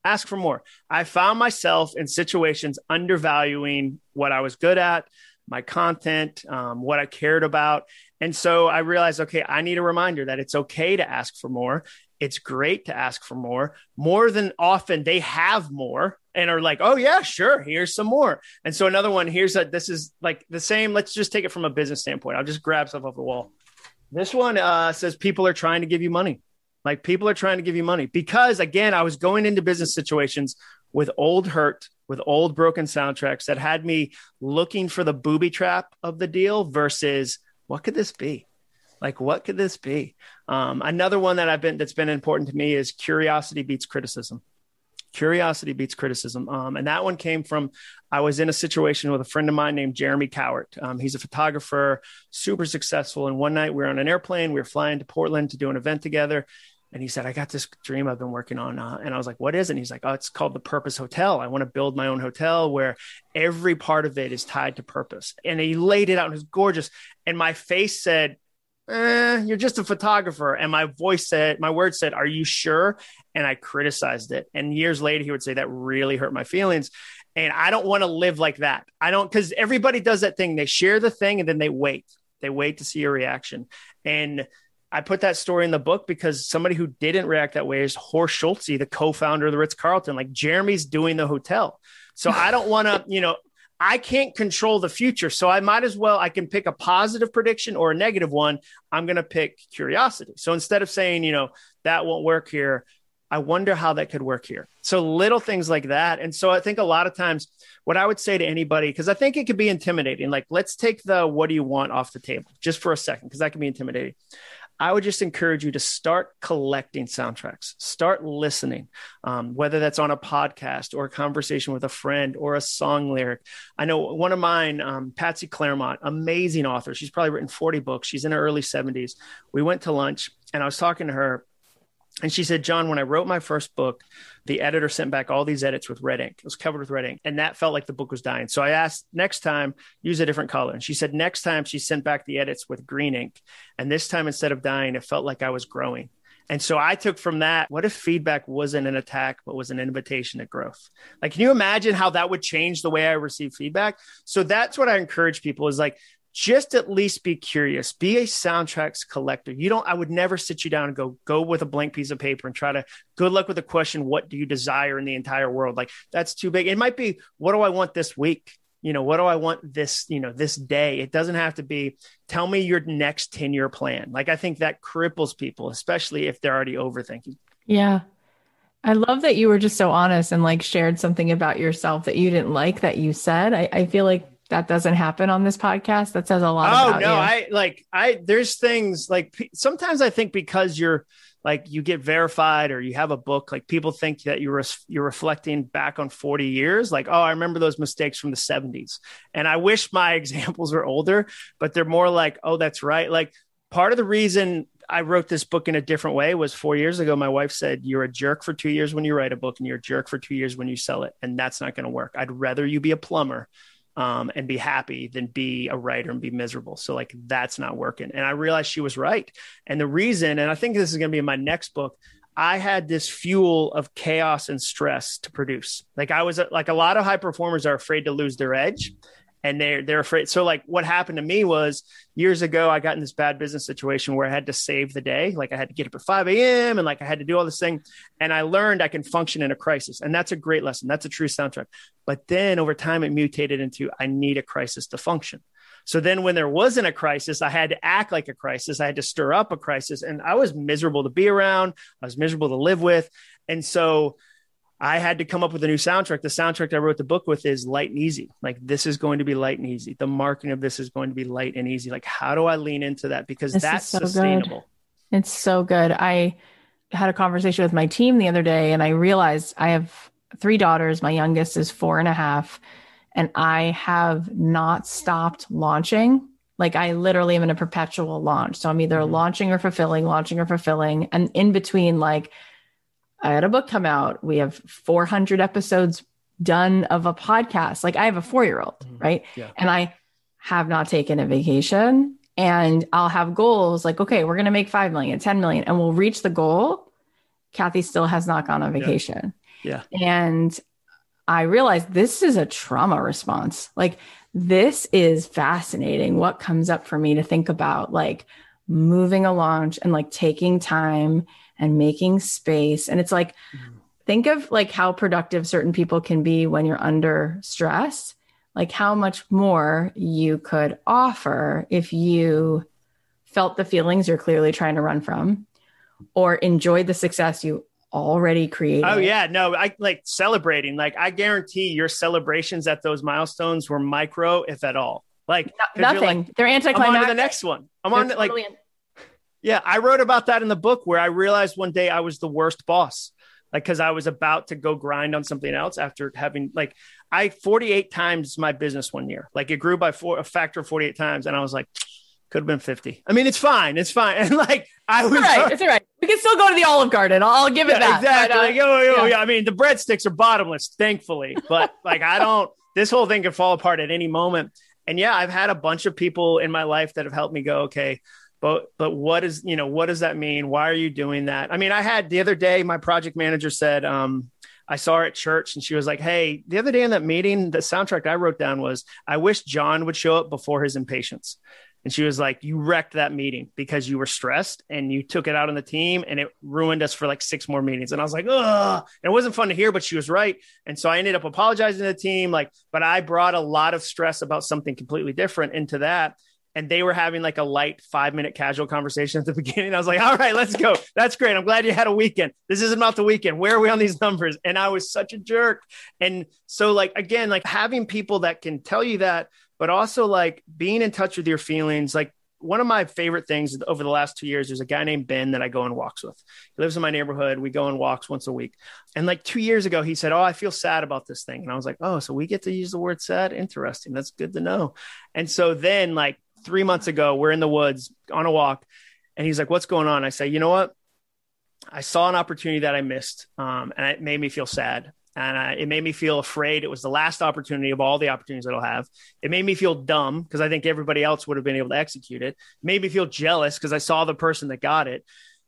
Ask for more. I found myself in situations undervaluing what I was good at, my content, um, what I cared about, and so I realized, okay, I need a reminder that it's okay to ask for more. It's great to ask for more. More than often, they have more and are like, oh, yeah, sure, here's some more. And so another one, here's a, this is like the same. Let's just take it from a business standpoint. I'll just grab stuff off the wall. This one uh, says people are trying to give you money. Like people are trying to give you money because, again, I was going into business situations with old hurt, with old broken soundtracks that had me looking for the booby trap of the deal versus what could this be? Like, what could this be? Um, another one that I've been that's been important to me is curiosity beats criticism. Curiosity beats criticism. Um, and that one came from I was in a situation with a friend of mine named Jeremy Cowart. Um, he's a photographer, super successful. And one night we were on an airplane, we were flying to Portland to do an event together. And he said, I got this dream I've been working on. Uh, and I was like, what is it? And he's like, oh, it's called the Purpose Hotel. I want to build my own hotel where every part of it is tied to purpose. And he laid it out and it was gorgeous. And my face said, eh, you're just a photographer. And my voice said, my words said, are you sure? And I criticized it. And years later, he would say, that really hurt my feelings. And I don't want to live like that. I don't, because everybody does that thing. They share the thing and then they wait. They wait to see your reaction. And I put that story in the book because somebody who didn't react that way is Horst Schulze, the co-founder of the Ritz Carlton. Like Jeremy's doing the hotel. So I don't want to, you know, I can't control the future. So I might as well, I can pick a positive prediction or a negative one. I'm going to pick curiosity. So instead of saying, you know, that won't work here, I wonder how that could work here. So little things like that. And so I think a lot of times what I would say to anybody, because I think it could be intimidating, like let's take the what do you want off the table just for a second, because that can be intimidating. I would just encourage you to start collecting soundtracks, start listening, um, whether that's on a podcast or a conversation with a friend or a song lyric. I know one of mine, um, Patsy Clairmont, amazing author. She's probably written 40 books. She's in her early 70s. We went to lunch and I was talking to her and she said, Jon, when I wrote my first book, the editor sent back all these edits with red ink. It was covered with red ink. And that felt like the book was dying. So I asked next time, use a different color. And she said, next time she sent back the edits with green ink. And this time, instead of dying, it felt like I was growing. And so I took from that, what if feedback wasn't an attack, but was an invitation to growth? Like, can you imagine how that would change the way I receive feedback? So that's what I encourage people is like, just at least be curious. Be a soundtracks collector. You don't i would never sit you down and go go with a blank piece of paper and try to good luck with the question what do you desire in the entire world? Like that's too big. It might be what do i want this week? You know what do i want this you know this day? It doesn't have to be tell me your next 10 year plan. Like i think that cripples people especially if they're already overthinking. Yeah. I love that you were just so honest and like shared something about yourself that you didn't like that you said. I, I feel like that doesn't happen on this podcast. That says a lot. Oh no, you. I like I there's things like sometimes I think because you're like you get verified or you have a book like people think that you're you're reflecting back on 40 years like oh i remember those mistakes from the 70s and i wish my examples were older but they're more like oh that's right like part of the reason i wrote this book in a different way was 4 years ago my wife said you're a jerk for 2 years when you write a book and you're a jerk for 2 years when you sell it and that's not going to work i'd rather you be a plumber um, and be happy than be a writer and be miserable. So like that's not working. And I realized she was right. And the reason, and I think this is going to be in my next book, I had this fuel of chaos and stress to produce. Like I was like a lot of high performers are afraid to lose their edge and they're they're afraid. So like what happened to me was years ago I got in this bad business situation where I had to save the day. Like I had to get up at 5 a.m. and like I had to do all this thing. And I learned I can function in a crisis. And that's a great lesson. That's a true soundtrack. But then over time it mutated into I need a crisis to function. So then when there wasn't a crisis, I had to act like a crisis. I had to stir up a crisis. And I was miserable to be around. I was miserable to live with. And so I had to come up with a new soundtrack. The soundtrack I wrote the book with is light and easy. Like this is going to be light and easy. The marketing of this is going to be light and easy. Like how do I lean into that because this that's so sustainable. Good. It's so good. I had a conversation with my team the other day and I realized I have three daughters. My youngest is four and a half and I have not stopped launching. Like I literally am in a perpetual launch. So I'm either mm-hmm. launching or fulfilling, launching or fulfilling. And in between, like I had a book come out. We have 400 episodes done of a podcast. Like I have a four year old, mm-hmm. right? Yeah. And I have not taken a vacation and I'll have goals like, okay, we're going to make 5 million, 10 million, and we'll reach the goal. Cathy still has not gone on vacation. Yeah. yeah. And I realized this is a trauma response. Like, this is fascinating. What comes up for me to think about, like moving along and like taking time and making space. And it's like, mm-hmm. think of like how productive certain people can be when you're under stress, like how much more you could offer if you felt the feelings you're clearly trying to run from or enjoyed the success you already created. Oh yeah, no, I like celebrating. Like I guarantee your celebrations at those milestones were micro, if at all. Like no, nothing. Like, They're anticlimactic. I'm on to the next one. I'm They're on totally like yeah, I wrote about that in the book where I realized one day I was the worst boss. Like, cause I was about to go grind on something else after having like I 48 times my business one year. Like it grew by four, a factor of 48 times. And I was like, could have been 50. I mean, it's fine. It's fine. And like, I was all right. It's all right. We can still go to the Olive Garden. I'll, I'll give it yeah, that. Exactly. But, uh, like, oh, oh, yeah. yeah. I mean, the breadsticks are bottomless, thankfully. But like, I don't, this whole thing could fall apart at any moment. And yeah, I've had a bunch of people in my life that have helped me go, okay, but but what is you know what does that mean why are you doing that i mean i had the other day my project manager said um, I saw her at church and she was like, Hey, the other day in that meeting, the soundtrack I wrote down was, I wish Jon would show up before his impatience. And she was like, You wrecked that meeting because you were stressed and you took it out on the team and it ruined us for like six more meetings. And I was like. And it wasn't fun to hear, but she was right. And so I ended up apologizing to the team. Like, but I brought a lot of stress about something completely different into that. And they were having like a light five minute casual conversation at the beginning. I was like, all right, let's go. That's great. I'm glad you had a weekend. This isn't about the weekend. Where are we on these numbers? And I was such a jerk. And so, like, again, like having people that can tell you that but also like being in touch with your feelings. Like one of my favorite things over the last two years, there's a guy named Ben that I go on walks with. He lives in my neighborhood. We go on walks once a week. And like two years ago, he said, Oh, I feel sad about this thing. And I was like, Oh, so we get to use the word sad? Interesting. That's good to know. And so then, like three months ago, we're in the woods on a walk. And he's like, What's going on? I say, You know what? I saw an opportunity that I missed, um, and it made me feel sad and uh, it made me feel afraid. It was the last opportunity of all the opportunities that I'll have. It made me feel dumb because I think everybody else would have been able to execute it. it made me feel jealous because I saw the person that got it.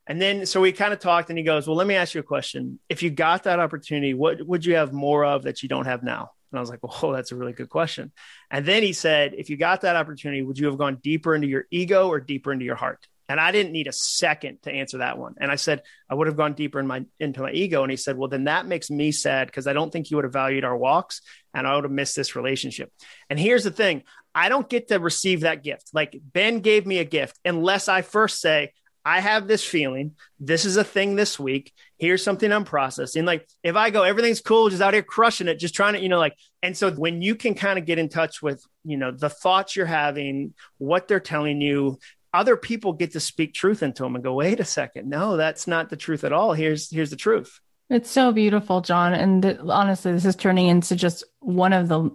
And then, so we kind of talked, and he goes, "Well, let me ask you a question. If you got that opportunity, what would you have more of that you don't have now?" And I was like, "Well, that's a really good question." And then he said, "If you got that opportunity, would you have gone deeper into your ego or deeper into your heart?" And I didn't need a second to answer that one. And I said, I would have gone deeper in my into my ego. And he said, Well, then that makes me sad because I don't think you would have valued our walks and I would have missed this relationship. And here's the thing I don't get to receive that gift. Like Ben gave me a gift unless I first say, I have this feeling. This is a thing this week. Here's something I'm processing. Like if I go, everything's cool, just out here crushing it, just trying to, you know, like, and so when you can kind of get in touch with, you know, the thoughts you're having, what they're telling you, other people get to speak truth into them and go, wait a second, no, that's not the truth at all. Here's here's the truth. It's so beautiful, Jon. And th- honestly, this is turning into just one of the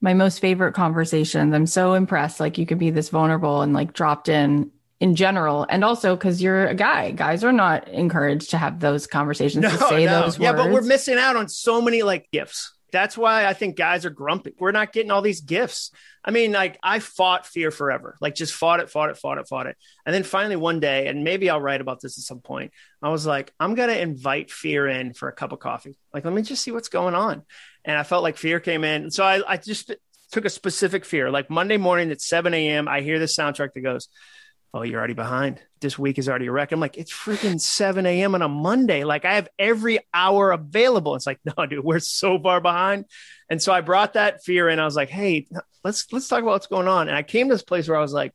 my most favorite conversations. I'm so impressed. Like you could be this vulnerable and like dropped in in general, and also because you're a guy. Guys are not encouraged to have those conversations no, to say no. those words. Yeah, but we're missing out on so many like gifts. That's why I think guys are grumpy. We're not getting all these gifts. I mean, like I fought fear forever, like just fought it, fought it, fought it, fought it. And then finally one day, and maybe I'll write about this at some point, I was like, I'm going to invite fear in for a cup of coffee. Like, let me just see what's going on. And I felt like fear came in. So I, I just took a specific fear. Like Monday morning at 7 a.m., I hear the soundtrack that goes, oh, you're already behind. This week is already a wreck. I'm like, it's freaking 7 a.m. on a Monday. Like I have every hour available. It's like, no, dude, we're so far behind. And so I brought that fear in. I was like, hey, let's let's talk about what's going on. And I came to this place where I was like,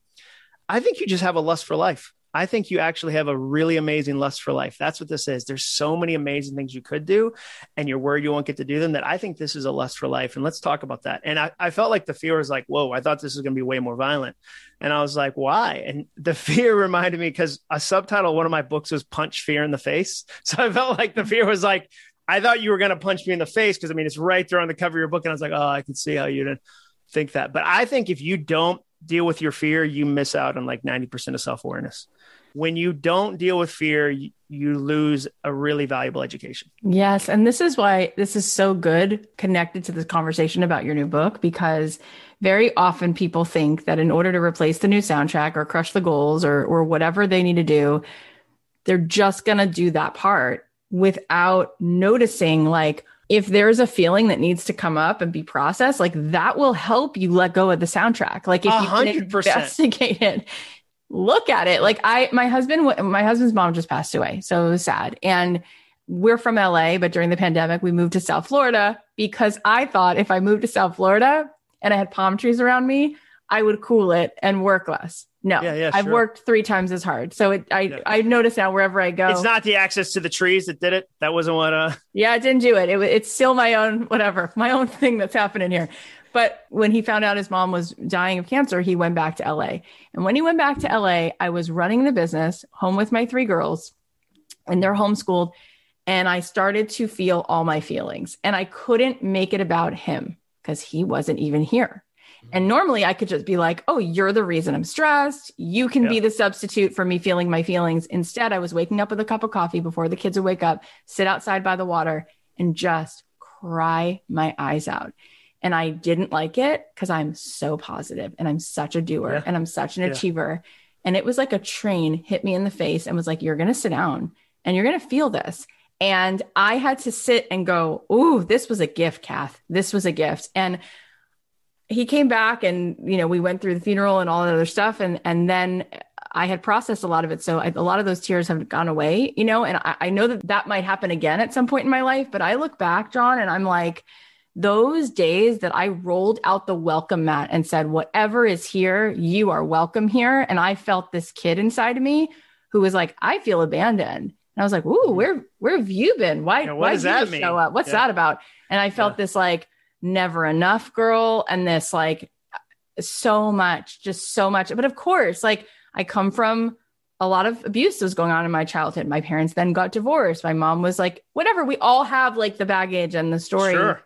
I think you just have a lust for life. I think you actually have a really amazing lust for life. That's what this is. There's so many amazing things you could do, and you're worried you won't get to do them. That I think this is a lust for life. And let's talk about that. And I, I felt like the fear was like, whoa, I thought this was going to be way more violent. And I was like, why? And the fear reminded me because a subtitle of one of my books was Punch Fear in the Face. So I felt like the fear was like, I thought you were going to punch me in the face because I mean, it's right there on the cover of your book. And I was like, oh, I can see how you didn't think that. But I think if you don't deal with your fear, you miss out on like 90% of self awareness. When you don't deal with fear, you, lose a really valuable education. Yes. And this is why this is so good connected to this conversation about your new book, because very often people think that in order to replace the new soundtrack or crush the goals or, or whatever they need to do, they're just going to do that part without noticing like if there's a feeling that needs to come up and be processed, like that will help you let go of the soundtrack. Like if 100%. you investigate it, look at it. Like I, my husband, my husband's mom just passed away, so it was sad. And we're from LA, but during the pandemic, we moved to South Florida because I thought if I moved to South Florida and I had palm trees around me, I would cool it and work less. No, yeah, yeah, I've worked three times as hard. So it, I, yeah. I notice now wherever I go, it's not the access to the trees that did it. That wasn't what. Uh, yeah, it didn't do it. it. It's still my own whatever, my own thing that's happening here. But when he found out his mom was dying of cancer, he went back to LA. And when he went back to LA, I was running the business, home with my three girls, and they're homeschooled. And I started to feel all my feelings, and I couldn't make it about him because he wasn't even here. And normally I could just be like, oh, you're the reason I'm stressed. You can yeah. be the substitute for me feeling my feelings. Instead, I was waking up with a cup of coffee before the kids would wake up, sit outside by the water, and just cry my eyes out. And I didn't like it because I'm so positive and I'm such a doer yeah. and I'm such an yeah. achiever. And it was like a train hit me in the face and was like, you're going to sit down and you're going to feel this. And I had to sit and go, Ooh, this was a gift, Cath. This was a gift. And he came back and you know we went through the funeral and all that other stuff and and then I had processed a lot of it. So I, a lot of those tears have gone away, you know, and I, I know that that might happen again at some point in my life. But I look back, Jon, and I'm like, those days that I rolled out the welcome mat and said, whatever is here, you are welcome here. And I felt this kid inside of me who was like, I feel abandoned. And I was like, Ooh, mm-hmm. where where have you been? Why, Yeah, why does did you that just mean? show up? What's Yeah. that about? And I felt Yeah. this like never enough girl and this like so much, just so much. But of course, like I come from a lot of abuse was going on in my childhood. My parents then got divorced. My mom was like, whatever. We all have like the baggage and the story, Sure.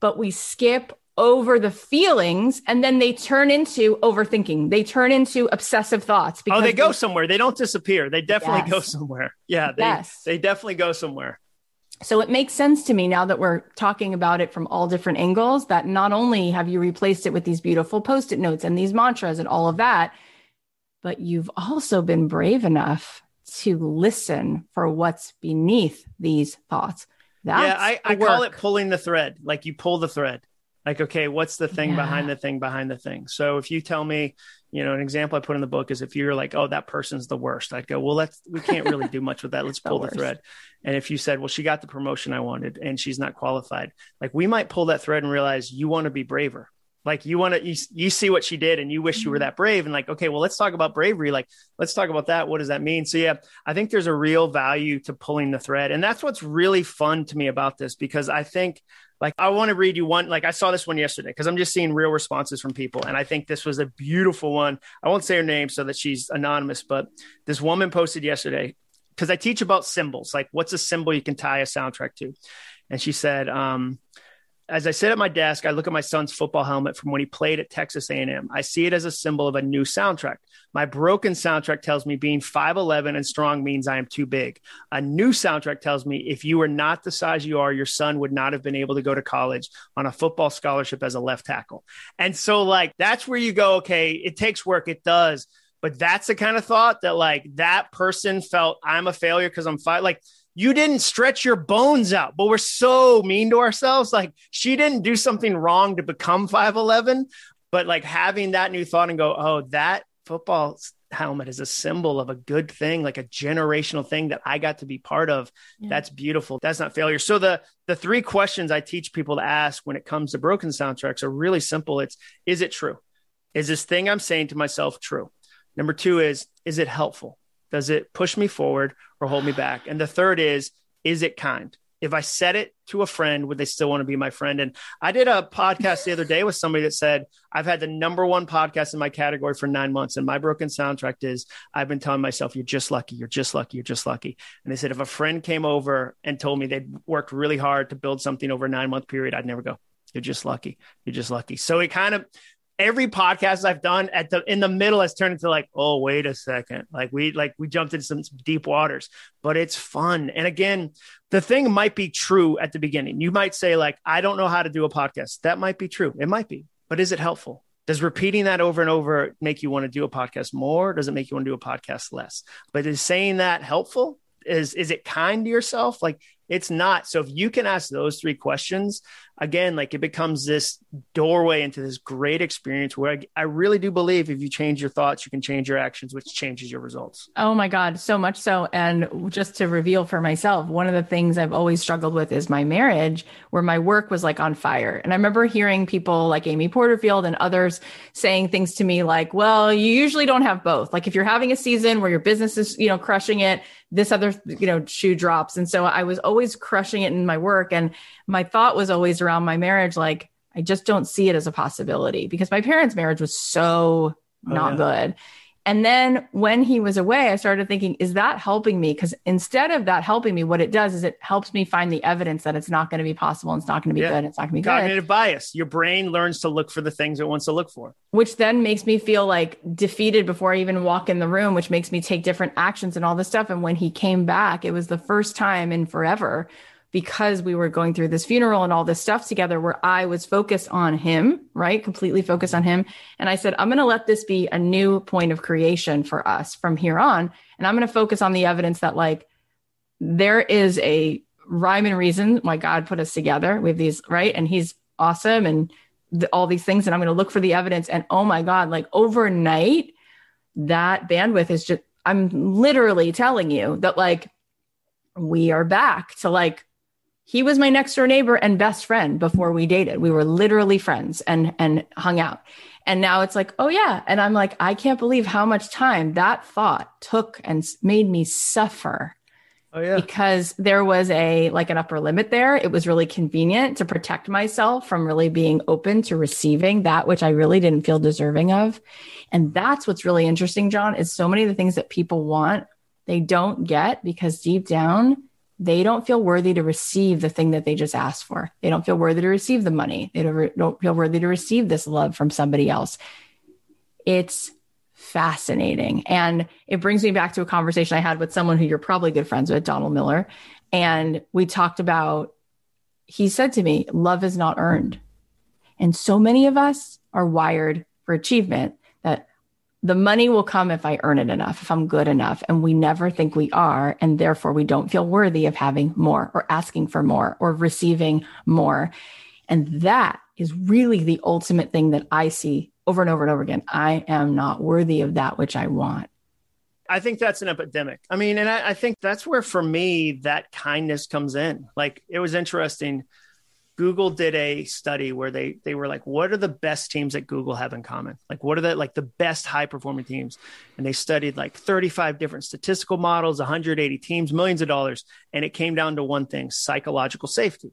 But we skip over the feelings and then they turn into overthinking. They turn into obsessive thoughts. Oh, they go we- somewhere. They don't disappear. They definitely Yes. go somewhere. Yeah, they Yes. they definitely go somewhere. So it makes sense to me now that we're talking about it from all different angles that not only have you replaced it with these beautiful post it notes and these mantras and all of that, but you've also been brave enough to listen for what's beneath these thoughts. That's yeah, I, I call it pulling the thread. Like you pull the thread. Like, okay, what's the thing Yeah. behind the thing behind the thing? So if you tell me, you know, an example I put in the book is if you're like, oh, that person's the worst, I'd go, well, let's we can't really do much with that. Let's The pull the thread. And if you said, well, she got the promotion I wanted and she's not qualified, like we might pull that thread and realize you want to be braver. Like you want to, you, you see what she did and you wish Mm-hmm. you were that brave. And like, okay, well, let's talk about bravery. Like, let's talk about that. What does that mean? So, yeah, I think there's a real value to pulling the thread. And that's what's really fun to me about this because I think, like, I want to read you one. Like, I saw this one yesterday because I'm just seeing real responses from people. And I think this was a beautiful one. I won't say her name so that she's anonymous, but this woman posted yesterday because I teach about symbols. Like, what's a symbol you can tie a soundtrack to? And she said, um, as I sit at my desk, I look at my son's football helmet from when he played at Texas A&M. I see it as a symbol of a new soundtrack. My broken soundtrack tells me being 5'11 and strong means I am too big. A new soundtrack tells me if you were not the size you are, your son would not have been able to go to college on a football scholarship as a left tackle. And so, like, that's where you go, okay, it takes work, it does. But that's the kind of thought that, like, that person felt I'm a failure because I'm five. Like, you didn't stretch your bones out, but we're so mean to ourselves. Like, she didn't do something wrong to become 5'11, but like having that new thought and go, oh, that football helmet is a symbol of a good thing, like a generational thing that I got to be part of. Yeah. That's beautiful. That's not failure. So the the three questions I teach people to ask when it comes to broken soundtracks are really simple. It's is it true? Is this thing I'm saying to myself true? Number two is is it helpful? Does it push me forward or hold me back? And the third is is it kind? If I said it to a friend, would they still want to be my friend? And I did a podcast the other day with somebody that said, I've had the number one podcast in my category for nine months. And my broken soundtrack is I've been telling myself, you're just lucky, you're just lucky, you're just lucky. And they said, if a friend came over and told me they'd worked really hard to build something over a nine month period, I'd never go. You're just lucky. You're just lucky. So it kind of every podcast I've done at the in the middle has turned into like, oh, wait a second. Like we like we jumped into some deep waters, but it's fun. And again, the thing might be true at the beginning. You might say, like, I don't know how to do a podcast. That might be true. It might be, but is it helpful? Does repeating that over and over make you want to do a podcast more? Does it make you want to do a podcast less? But is saying that helpful? Is is it kind to yourself? Like it's not. So if you can ask those three questions, again, like it becomes this doorway into this great experience where I, I really do believe if you change your thoughts, you can change your actions, which changes your results. Oh my God, so much so. And just to reveal for myself, one of the things I've always struggled with is my marriage, where my work was like on fire. And I remember hearing people like Amy Porterfield and others saying things to me like, well, you usually don't have both. Like if you're having a season where your business is, you know, crushing it, this other, you know, shoe drops. And so I was always crushing it in my work. And my thought was always around my marriage, like, I just don't see it as a possibility because my parents' marriage was so Oh, not yeah. good. And then when he was away, I started thinking, is that helping me? Because instead of that helping me, what it does is it helps me find the evidence that it's not going to be possible and it's not going to be Yeah. good. It's not going to be good, Cognitive bias. Your brain learns to look for the things it wants to look for. which then makes me feel like defeated before I even walk in the room, which makes me take different actions and all this stuff. And when he came back, it was the first time in forever because we were going through this funeral and all this stuff together where I was focused on him, right? Completely focused on him. And I said, I'm going to let this be a new point of creation for us from here on. And I'm going to focus on the evidence that, like, there is a rhyme and reason why God put us together. We have these, right? And he's awesome. And all these things and I'm going to look for the evidence. And oh my God, like overnight, that bandwidth is just, I'm literally telling you that like we are back to like, he was my next door neighbor and best friend before we dated. We were literally friends and and hung out. And now it's like, oh yeah. And I'm like, I can't believe how much time that thought took and made me suffer Oh yeah. Because there was a like an upper limit there. It was really convenient to protect myself from really being open to receiving that which I really didn't feel deserving of. And that's what's really interesting, Jon, is so many of the things that people want, they don't get because deep down they don't feel worthy to receive the thing that they just asked for. They don't feel worthy to receive the money. They don't, don't feel worthy to receive this love from somebody else. It's fascinating. And it brings me back to a conversation I had with someone who you're probably good friends with, Donald Miller. And we talked about, he said to me, love is not earned. And so many of us are wired for achievement the money will come if I earn it enough, if I'm good enough. And we never think we are. And therefore, we don't feel worthy of having more or asking for more or receiving more. And that is really the ultimate thing that I see over and over and over again. I am not worthy of that which I want. I think that's an epidemic. I mean, and I, I, think that's where for me that kindness comes in. Like it was interesting. Google did a study where they they were like, what are the best teams that Google have in common? Like what are the like the best high performing teams? And they studied like 35 different statistical models, 180 teams, millions of dollars, and it came down to one thing: psychological safety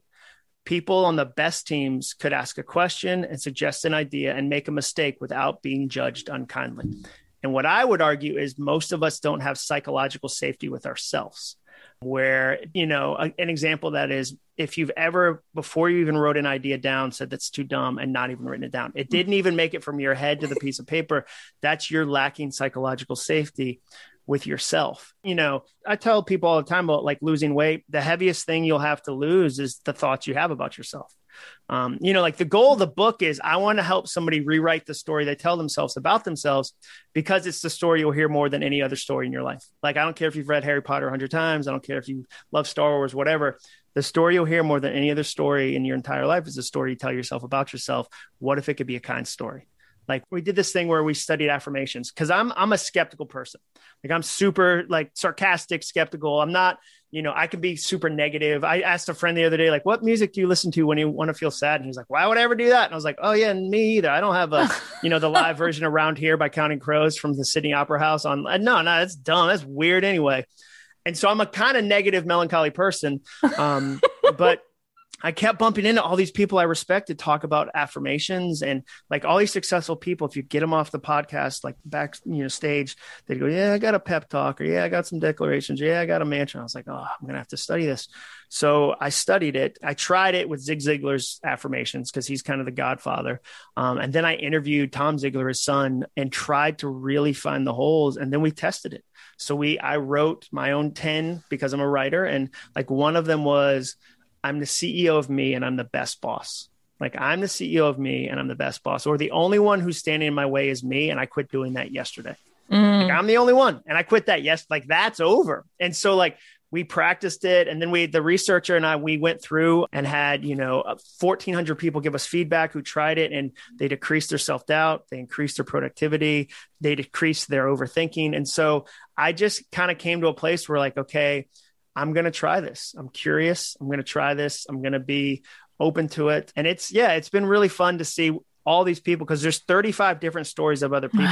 people on the best teams could ask a question and suggest an idea and make a mistake without being judged unkindly. And what I would argue is most of us don't have psychological safety with ourselves. Where, you know, a, an example that is if you've ever, before you even wrote an idea down, said that's too dumb and not even written it down, it didn't even make it from your head to the piece of paper. That's your lacking psychological safety with yourself. You know, I tell people all the time about like losing weight. The heaviest thing you'll have to lose is the thoughts you have about yourself. Um, you know, like the goal of the book is I want to help somebody rewrite the story they tell themselves about themselves because it's the story you'll hear more than any other story in your life. Like, I don't care if you've read Harry Potter a hundred times. I don't care if you love Star Wars, whatever. The story you'll hear more than any other story in your entire life is the story you tell yourself about yourself. What if it could be a kind story? Like we did this thing where we studied affirmations because I'm I'm a skeptical person. Like I'm super like sarcastic, skeptical. I'm not, you know, I can be super negative. I asked a friend the other day, like, what music do you listen to when you want to feel sad? And he's like, Why would I ever do that? And I was like, Oh yeah, me either. I don't have a, you know, the live version around here by Counting Crows from the Sydney Opera House on. No, no, that's dumb. That's weird anyway. And so I'm a kind of negative, melancholy person. Um, but I kept bumping into all these people I respected to talk about affirmations and like all these successful people. If you get them off the podcast, like back, you know, stage, they go, Yeah, I got a pep talk, or Yeah, I got some declarations. Yeah, I got a mantra. I was like, Oh, I'm going to have to study this. So I studied it. I tried it with Zig Ziglar's affirmations because he's kind of the godfather. Um, and then I interviewed Tom Ziglar, his son, and tried to really find the holes. And then we tested it. So we, I wrote my own 10 because I'm a writer. And like one of them was, I'm the CEO of me and I'm the best boss. Like I'm the CEO of me and I'm the best boss. Or the only one who's standing in my way is me. And I quit doing that yesterday. Mm. Like I'm the only one. And I quit that. Yes. Like that's over. And so like we practiced it and then we the researcher and i we went through and had you know 1400 people give us feedback who tried it and they decreased their self-doubt they increased their productivity they decreased their overthinking and so i just kind of came to a place where like okay I'm going to try this. I'm curious. I'm going to try this. I'm going to be open to it. And it's, yeah, it's been really fun to see all these people because there's 35 different stories of other people.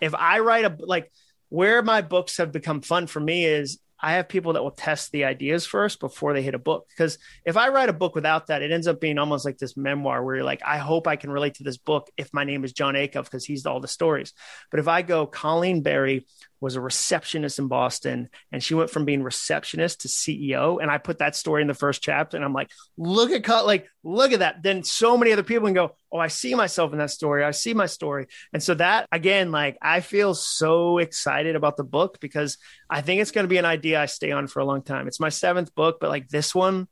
if I write a, like, where my books have become fun for me is I have people that will test the ideas first before they hit a book. Because if I write a book without that, it ends up being almost like this memoir where you're like, I hope I can relate to this book if my name is Jon Acuff because he's all the stories. But if I go, Colleen Barry was a receptionist in Boston and she went from being receptionist to CEO. And I put that story in the first chapter and I'm like, look at cut, like, look at that. Then so many other people can go, Oh, I see myself in that story. I see my story. And so that again, like I feel so excited about the book because I think it's going to be an idea I stay on for a long time. It's my seventh book, but like this one,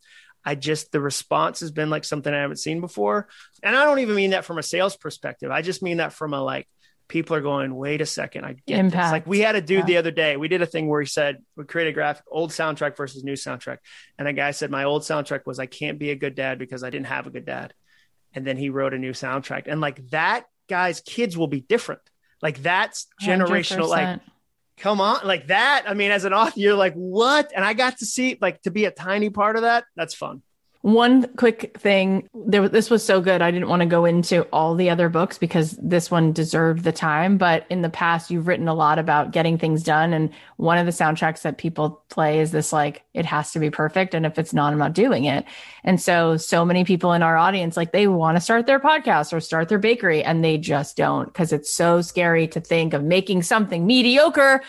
I just the response has been like something I haven't seen before. And I don't even mean that from a sales perspective. I just mean that from a like people are going, wait a second, I get Impact. This. Like we had a dude yeah. the other day, we did a thing where he said, we created a graphic, old soundtrack versus new soundtrack. And a guy said, my old soundtrack was, I can't be a good dad because I didn't have a good dad. and then he wrote a new soundtrack. And like that guy's kids will be different. Like that's generational. 100%. Like, come on, like that. I mean, as an author, you're like, what? And I got to see like to be a tiny part of that. That's fun. One quick thing, there, this was so good. I didn't want to go into all the other books because this one deserved the time. But in the past, you've written a lot about getting things done. And one of the soundtracks that people play is this like, it has to be perfect. And if it's not, I'm not doing it. And so, so many people in our audience, like they want to start their podcast or start their bakery and they just don't because it's so scary to think of making something mediocre.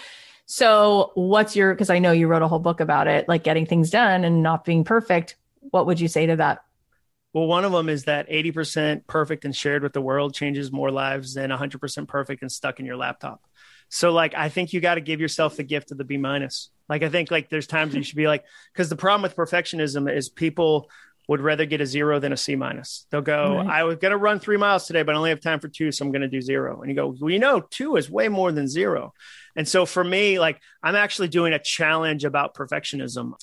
So, what's your, because I know you wrote a whole book about it, like getting things done and not being perfect what would you say to that? Well, one of them is that 80% perfect and shared with the world changes more lives than 100% perfect and stuck in your laptop. So, like, I think you got to give yourself the gift of the B minus. Like, I think like there's times you should be like, because the problem with perfectionism is people would rather get a zero than a C minus. They'll go, right. I was going to run three miles today, but I only have time for two. So I'm going to do zero. And you go, well, you know, two is way more than zero. And so for me, like, I'm actually doing a challenge about perfectionism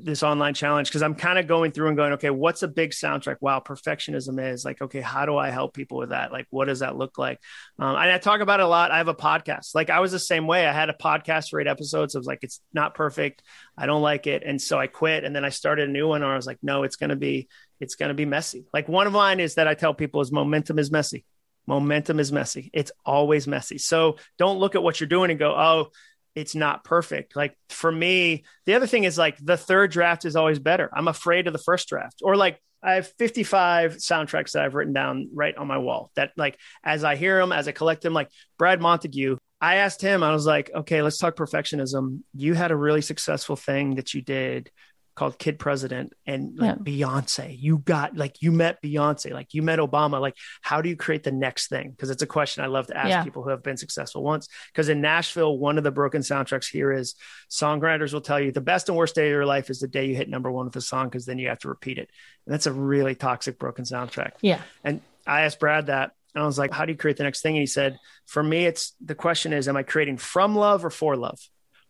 this online challenge because I'm kind of going through and going, okay, what's a big soundtrack? Wow, perfectionism is like, okay, how do I help people with that? Like, what does that look like? Um, and I talk about it a lot. I have a podcast. Like, I was the same way. I had a podcast for eight episodes. I was like, it's not perfect. I don't like it, and so I quit. And then I started a new one, or I was like, no, it's gonna be, it's gonna be messy. Like one of mine is that I tell people is momentum is messy. Momentum is messy. It's always messy. So don't look at what you're doing and go, oh it's not perfect. Like for me, the other thing is like the third draft is always better. I'm afraid of the first draft. Or like I have 55 soundtracks that I've written down right on my wall that like as I hear them, as I collect them, like Brad Montague, I asked him, I was like, okay, let's talk perfectionism. You had a really successful thing that you did called Kid President and like yeah. Beyonce. You got like you met Beyonce, like you met Obama. Like, how do you create the next thing? Because it's a question I love to ask yeah. people who have been successful once. Because in Nashville, one of the broken soundtracks here is songwriters will tell you the best and worst day of your life is the day you hit number one with a song because then you have to repeat it. And that's a really toxic broken soundtrack. Yeah. And I asked Brad that. And I was like, how do you create the next thing? And he said, for me, it's the question is, am I creating from love or for love?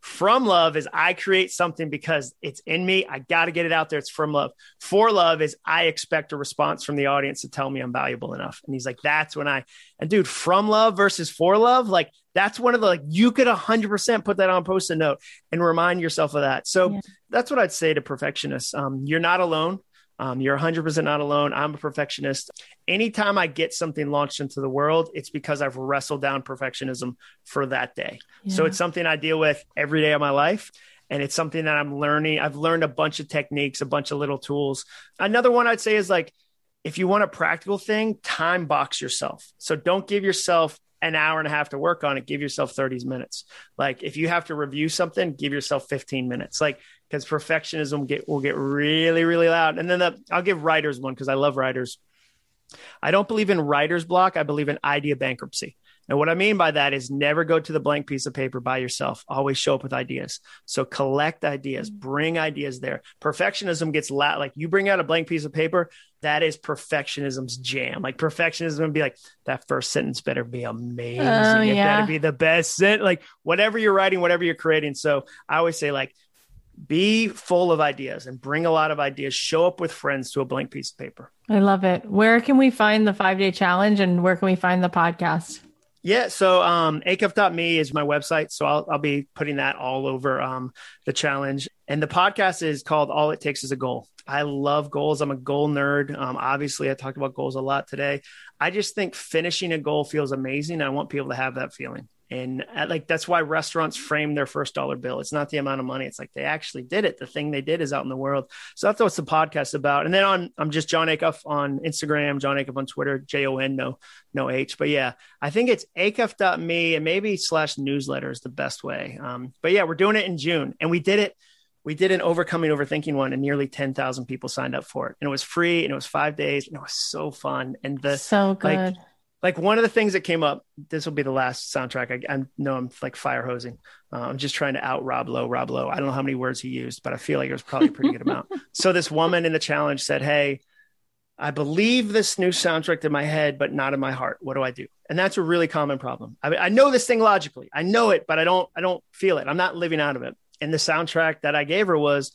From love is I create something because it's in me. I got to get it out there. It's from love. For love is I expect a response from the audience to tell me I'm valuable enough. And he's like, that's when I, and dude, from love versus for love, like that's one of the, like, you could 100% put that on post a note and remind yourself of that. So yeah. that's what I'd say to perfectionists. Um, you're not alone. Um, you're 100% not alone. I'm a perfectionist. Anytime I get something launched into the world, it's because I've wrestled down perfectionism for that day. Yeah. So it's something I deal with every day of my life. And it's something that I'm learning. I've learned a bunch of techniques, a bunch of little tools. Another one I'd say is like, if you want a practical thing, time box yourself. So don't give yourself an hour and a half to work on it. Give yourself 30 minutes. Like if you have to review something, give yourself 15 minutes. Like because perfectionism get will get really really loud. And then the, I'll give writers one because I love writers. I don't believe in writer's block. I believe in idea bankruptcy. And what I mean by that is never go to the blank piece of paper by yourself. Always show up with ideas. So collect ideas, mm. bring ideas there. Perfectionism gets loud. Like you bring out a blank piece of paper, that is perfectionism's jam. Like perfectionism would be like that first sentence better be amazing. Oh, it yeah. better be the best sentence. Like whatever you're writing, whatever you're creating. So I always say like be full of ideas and bring a lot of ideas. Show up with friends to a blank piece of paper. I love it. Where can we find the five day challenge and where can we find the podcast? Yeah, so um, acuff.me is my website. So I'll, I'll be putting that all over um, the challenge. And the podcast is called All It Takes is a Goal. I love goals. I'm a goal nerd. Um, obviously, I talked about goals a lot today. I just think finishing a goal feels amazing. I want people to have that feeling. And uh, like that's why restaurants frame their first dollar bill. It's not the amount of money. It's like they actually did it. The thing they did is out in the world. So that's what the podcast about. And then on I'm just jon Acuff on Instagram, jon Acuff on Twitter, J O N no no H. But yeah, I think it's acuff.me and maybe slash newsletter is the best way. Um, but yeah, we're doing it in June, and we did it. We did an overcoming overthinking one, and nearly ten thousand people signed up for it. And it was free, and it was five days, and it was so fun. And the so good. Like, like one of the things that came up this will be the last soundtrack. I, I know i'm like fire hosing. Uh, i'm just trying to out rob lowe. Rob lowe i don't know how many words he used but i feel like it was probably a pretty good amount. So this woman in the challenge said hey i believe this new soundtrack in my head but not in my heart. What do i do? And that's a really common problem. I mean i know this thing logically. I know it but i don't i don't feel it. I'm not living out of it. And the soundtrack that i gave her was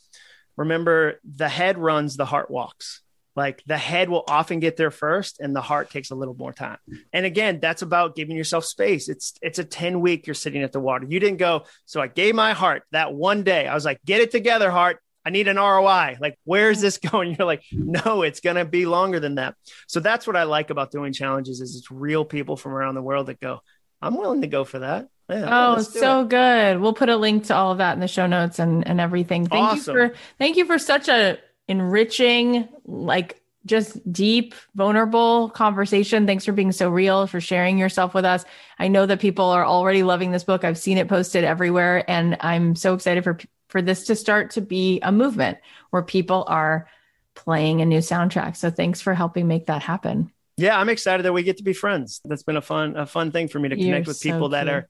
remember the head runs the heart walks like the head will often get there first and the heart takes a little more time. And again that's about giving yourself space. It's it's a 10 week you're sitting at the water. You didn't go so i gave my heart that one day. I was like get it together heart. I need an roi like where's this going? You're like no it's going to be longer than that. So that's what i like about doing challenges is it's real people from around the world that go i'm willing to go for that. Yeah, oh, so it. good. We'll put a link to all of that in the show notes and, and everything. Thank awesome. you for thank you for such a enriching, like just deep, vulnerable conversation. Thanks for being so real, for sharing yourself with us. I know that people are already loving this book. I've seen it posted everywhere, and I'm so excited for for this to start to be a movement where people are playing a new soundtrack. So thanks for helping make that happen. Yeah, I'm excited that we get to be friends. That's been a fun a fun thing for me to connect You're with people that are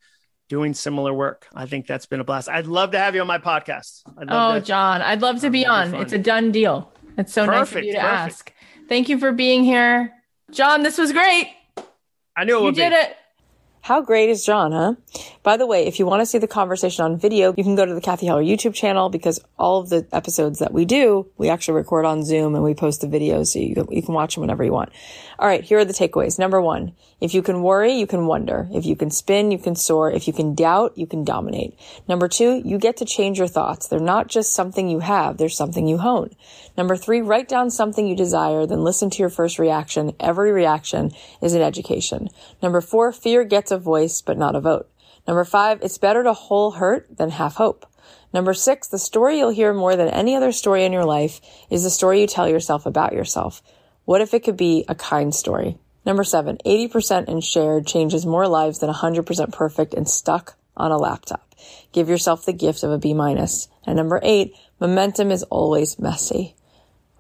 doing similar work. I think that's been a blast. I'd love to have you on my podcast. oh, to, Jon, I'd love to be on. It's a done deal. It's so perfect, nice of you to perfect. ask. Thank you for being here. Jon, this was great. I knew it you did be. it. How great is Jon, huh? By the way, if you want to see the conversation on video, you can go to the Cathy Heller YouTube channel because all of the episodes that we do, we actually record on Zoom and we post the videos so you you can watch them whenever you want. All right, here are the takeaways. Number one, if you can worry, you can wonder. If you can spin, you can soar. If you can doubt, you can dominate. Number two, you get to change your thoughts. They're not just something you have, they're something you hone. Number three, write down something you desire, then listen to your first reaction. Every reaction is an education. Number four, fear gets a voice, but not a vote. Number five, it's better to whole hurt than half hope. Number six, the story you'll hear more than any other story in your life is the story you tell yourself about yourself. What if it could be a kind story? Number seven, 80% and shared changes more lives than 100% perfect and stuck on a laptop. Give yourself the gift of a B minus. And number eight, momentum is always messy.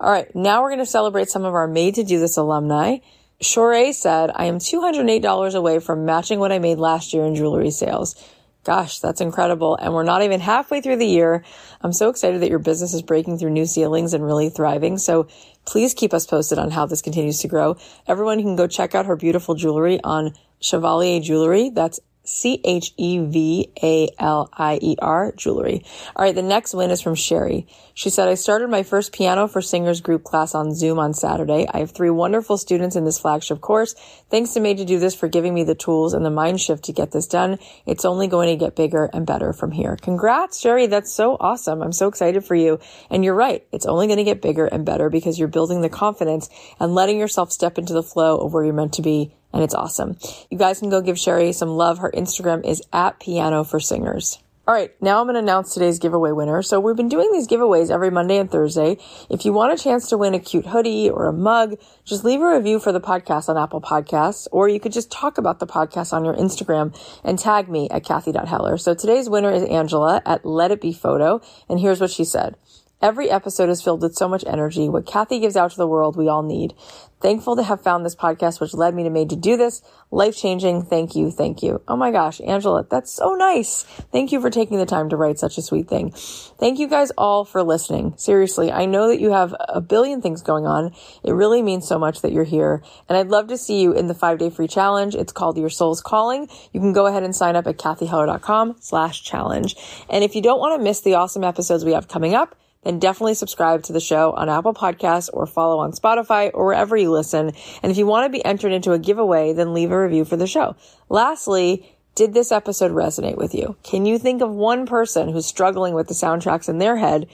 All right. Now we're going to celebrate some of our made to do this alumni. Shore said, I am $208 away from matching what I made last year in jewelry sales. Gosh, that's incredible. And we're not even halfway through the year. I'm so excited that your business is breaking through new ceilings and really thriving. So please keep us posted on how this continues to grow. Everyone can go check out her beautiful jewelry on Chevalier Jewelry. That's C H E V A L I E R jewelry. All right. The next win is from Sherry. She said, I started my first piano for singers group class on Zoom on Saturday. I have three wonderful students in this flagship course. Thanks to Made to Do This for giving me the tools and the mind shift to get this done. It's only going to get bigger and better from here. Congrats, Sherry. That's so awesome. I'm so excited for you. And you're right. It's only going to get bigger and better because you're building the confidence and letting yourself step into the flow of where you're meant to be and it's awesome. You guys can go give Sherry some love. Her Instagram is at piano for singers. All right, now I'm going to announce today's giveaway winner. So we've been doing these giveaways every Monday and Thursday. If you want a chance to win a cute hoodie or a mug, just leave a review for the podcast on Apple Podcasts, or you could just talk about the podcast on your Instagram and tag me at Cathy.Heller. So today's winner is Angela at Let It Be Photo, and here's what she said. Every episode is filled with so much energy. What Cathy gives out to the world, we all need. Thankful to have found this podcast, which led me to made to do this. Life changing. Thank you. Thank you. Oh my gosh, Angela, that's so nice. Thank you for taking the time to write such a sweet thing. Thank you guys all for listening. Seriously, I know that you have a billion things going on. It really means so much that you're here. And I'd love to see you in the five day free challenge. It's called Your Soul's Calling. You can go ahead and sign up at cathyheller.com slash challenge. And if you don't want to miss the awesome episodes we have coming up, then definitely subscribe to the show on Apple Podcasts or follow on Spotify or wherever you listen. And if you want to be entered into a giveaway, then leave a review for the show. Lastly, did this episode resonate with you? Can you think of one person who's struggling with the soundtracks in their head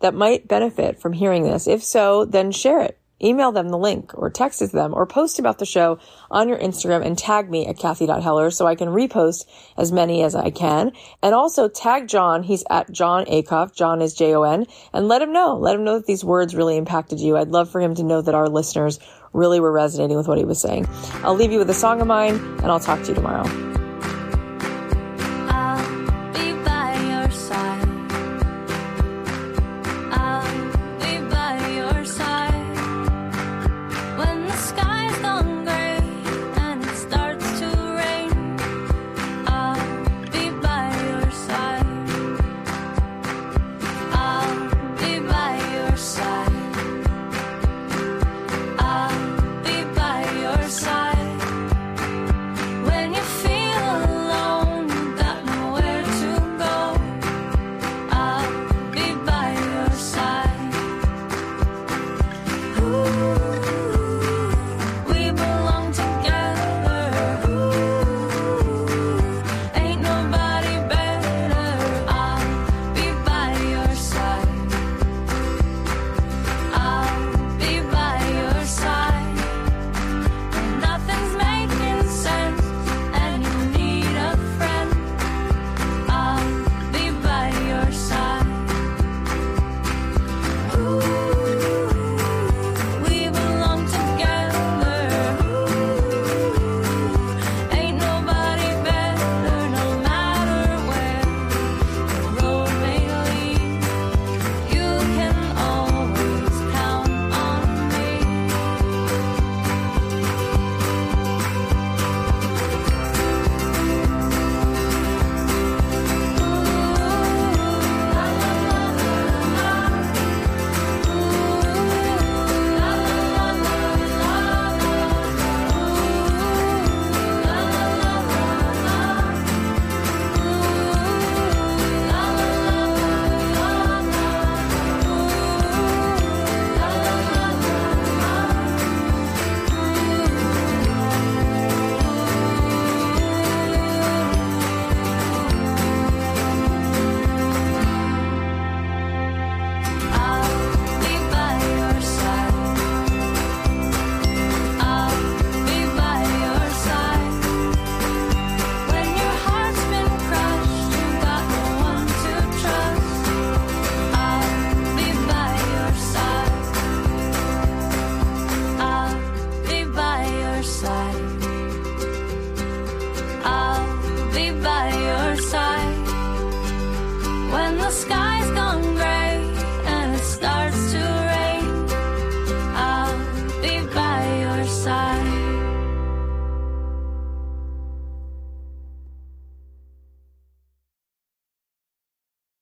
that might benefit from hearing this? If so, then share it email them the link or text it to them or post about the show on your Instagram and tag me at Cathy.Heller so I can repost as many as I can. And also tag Jon. He's at Jon Acuff. Jon is J-O-N and let him know. Let him know that these words really impacted you. I'd love for him to know that our listeners really were resonating with what he was saying. I'll leave you with a song of mine and I'll talk to you tomorrow.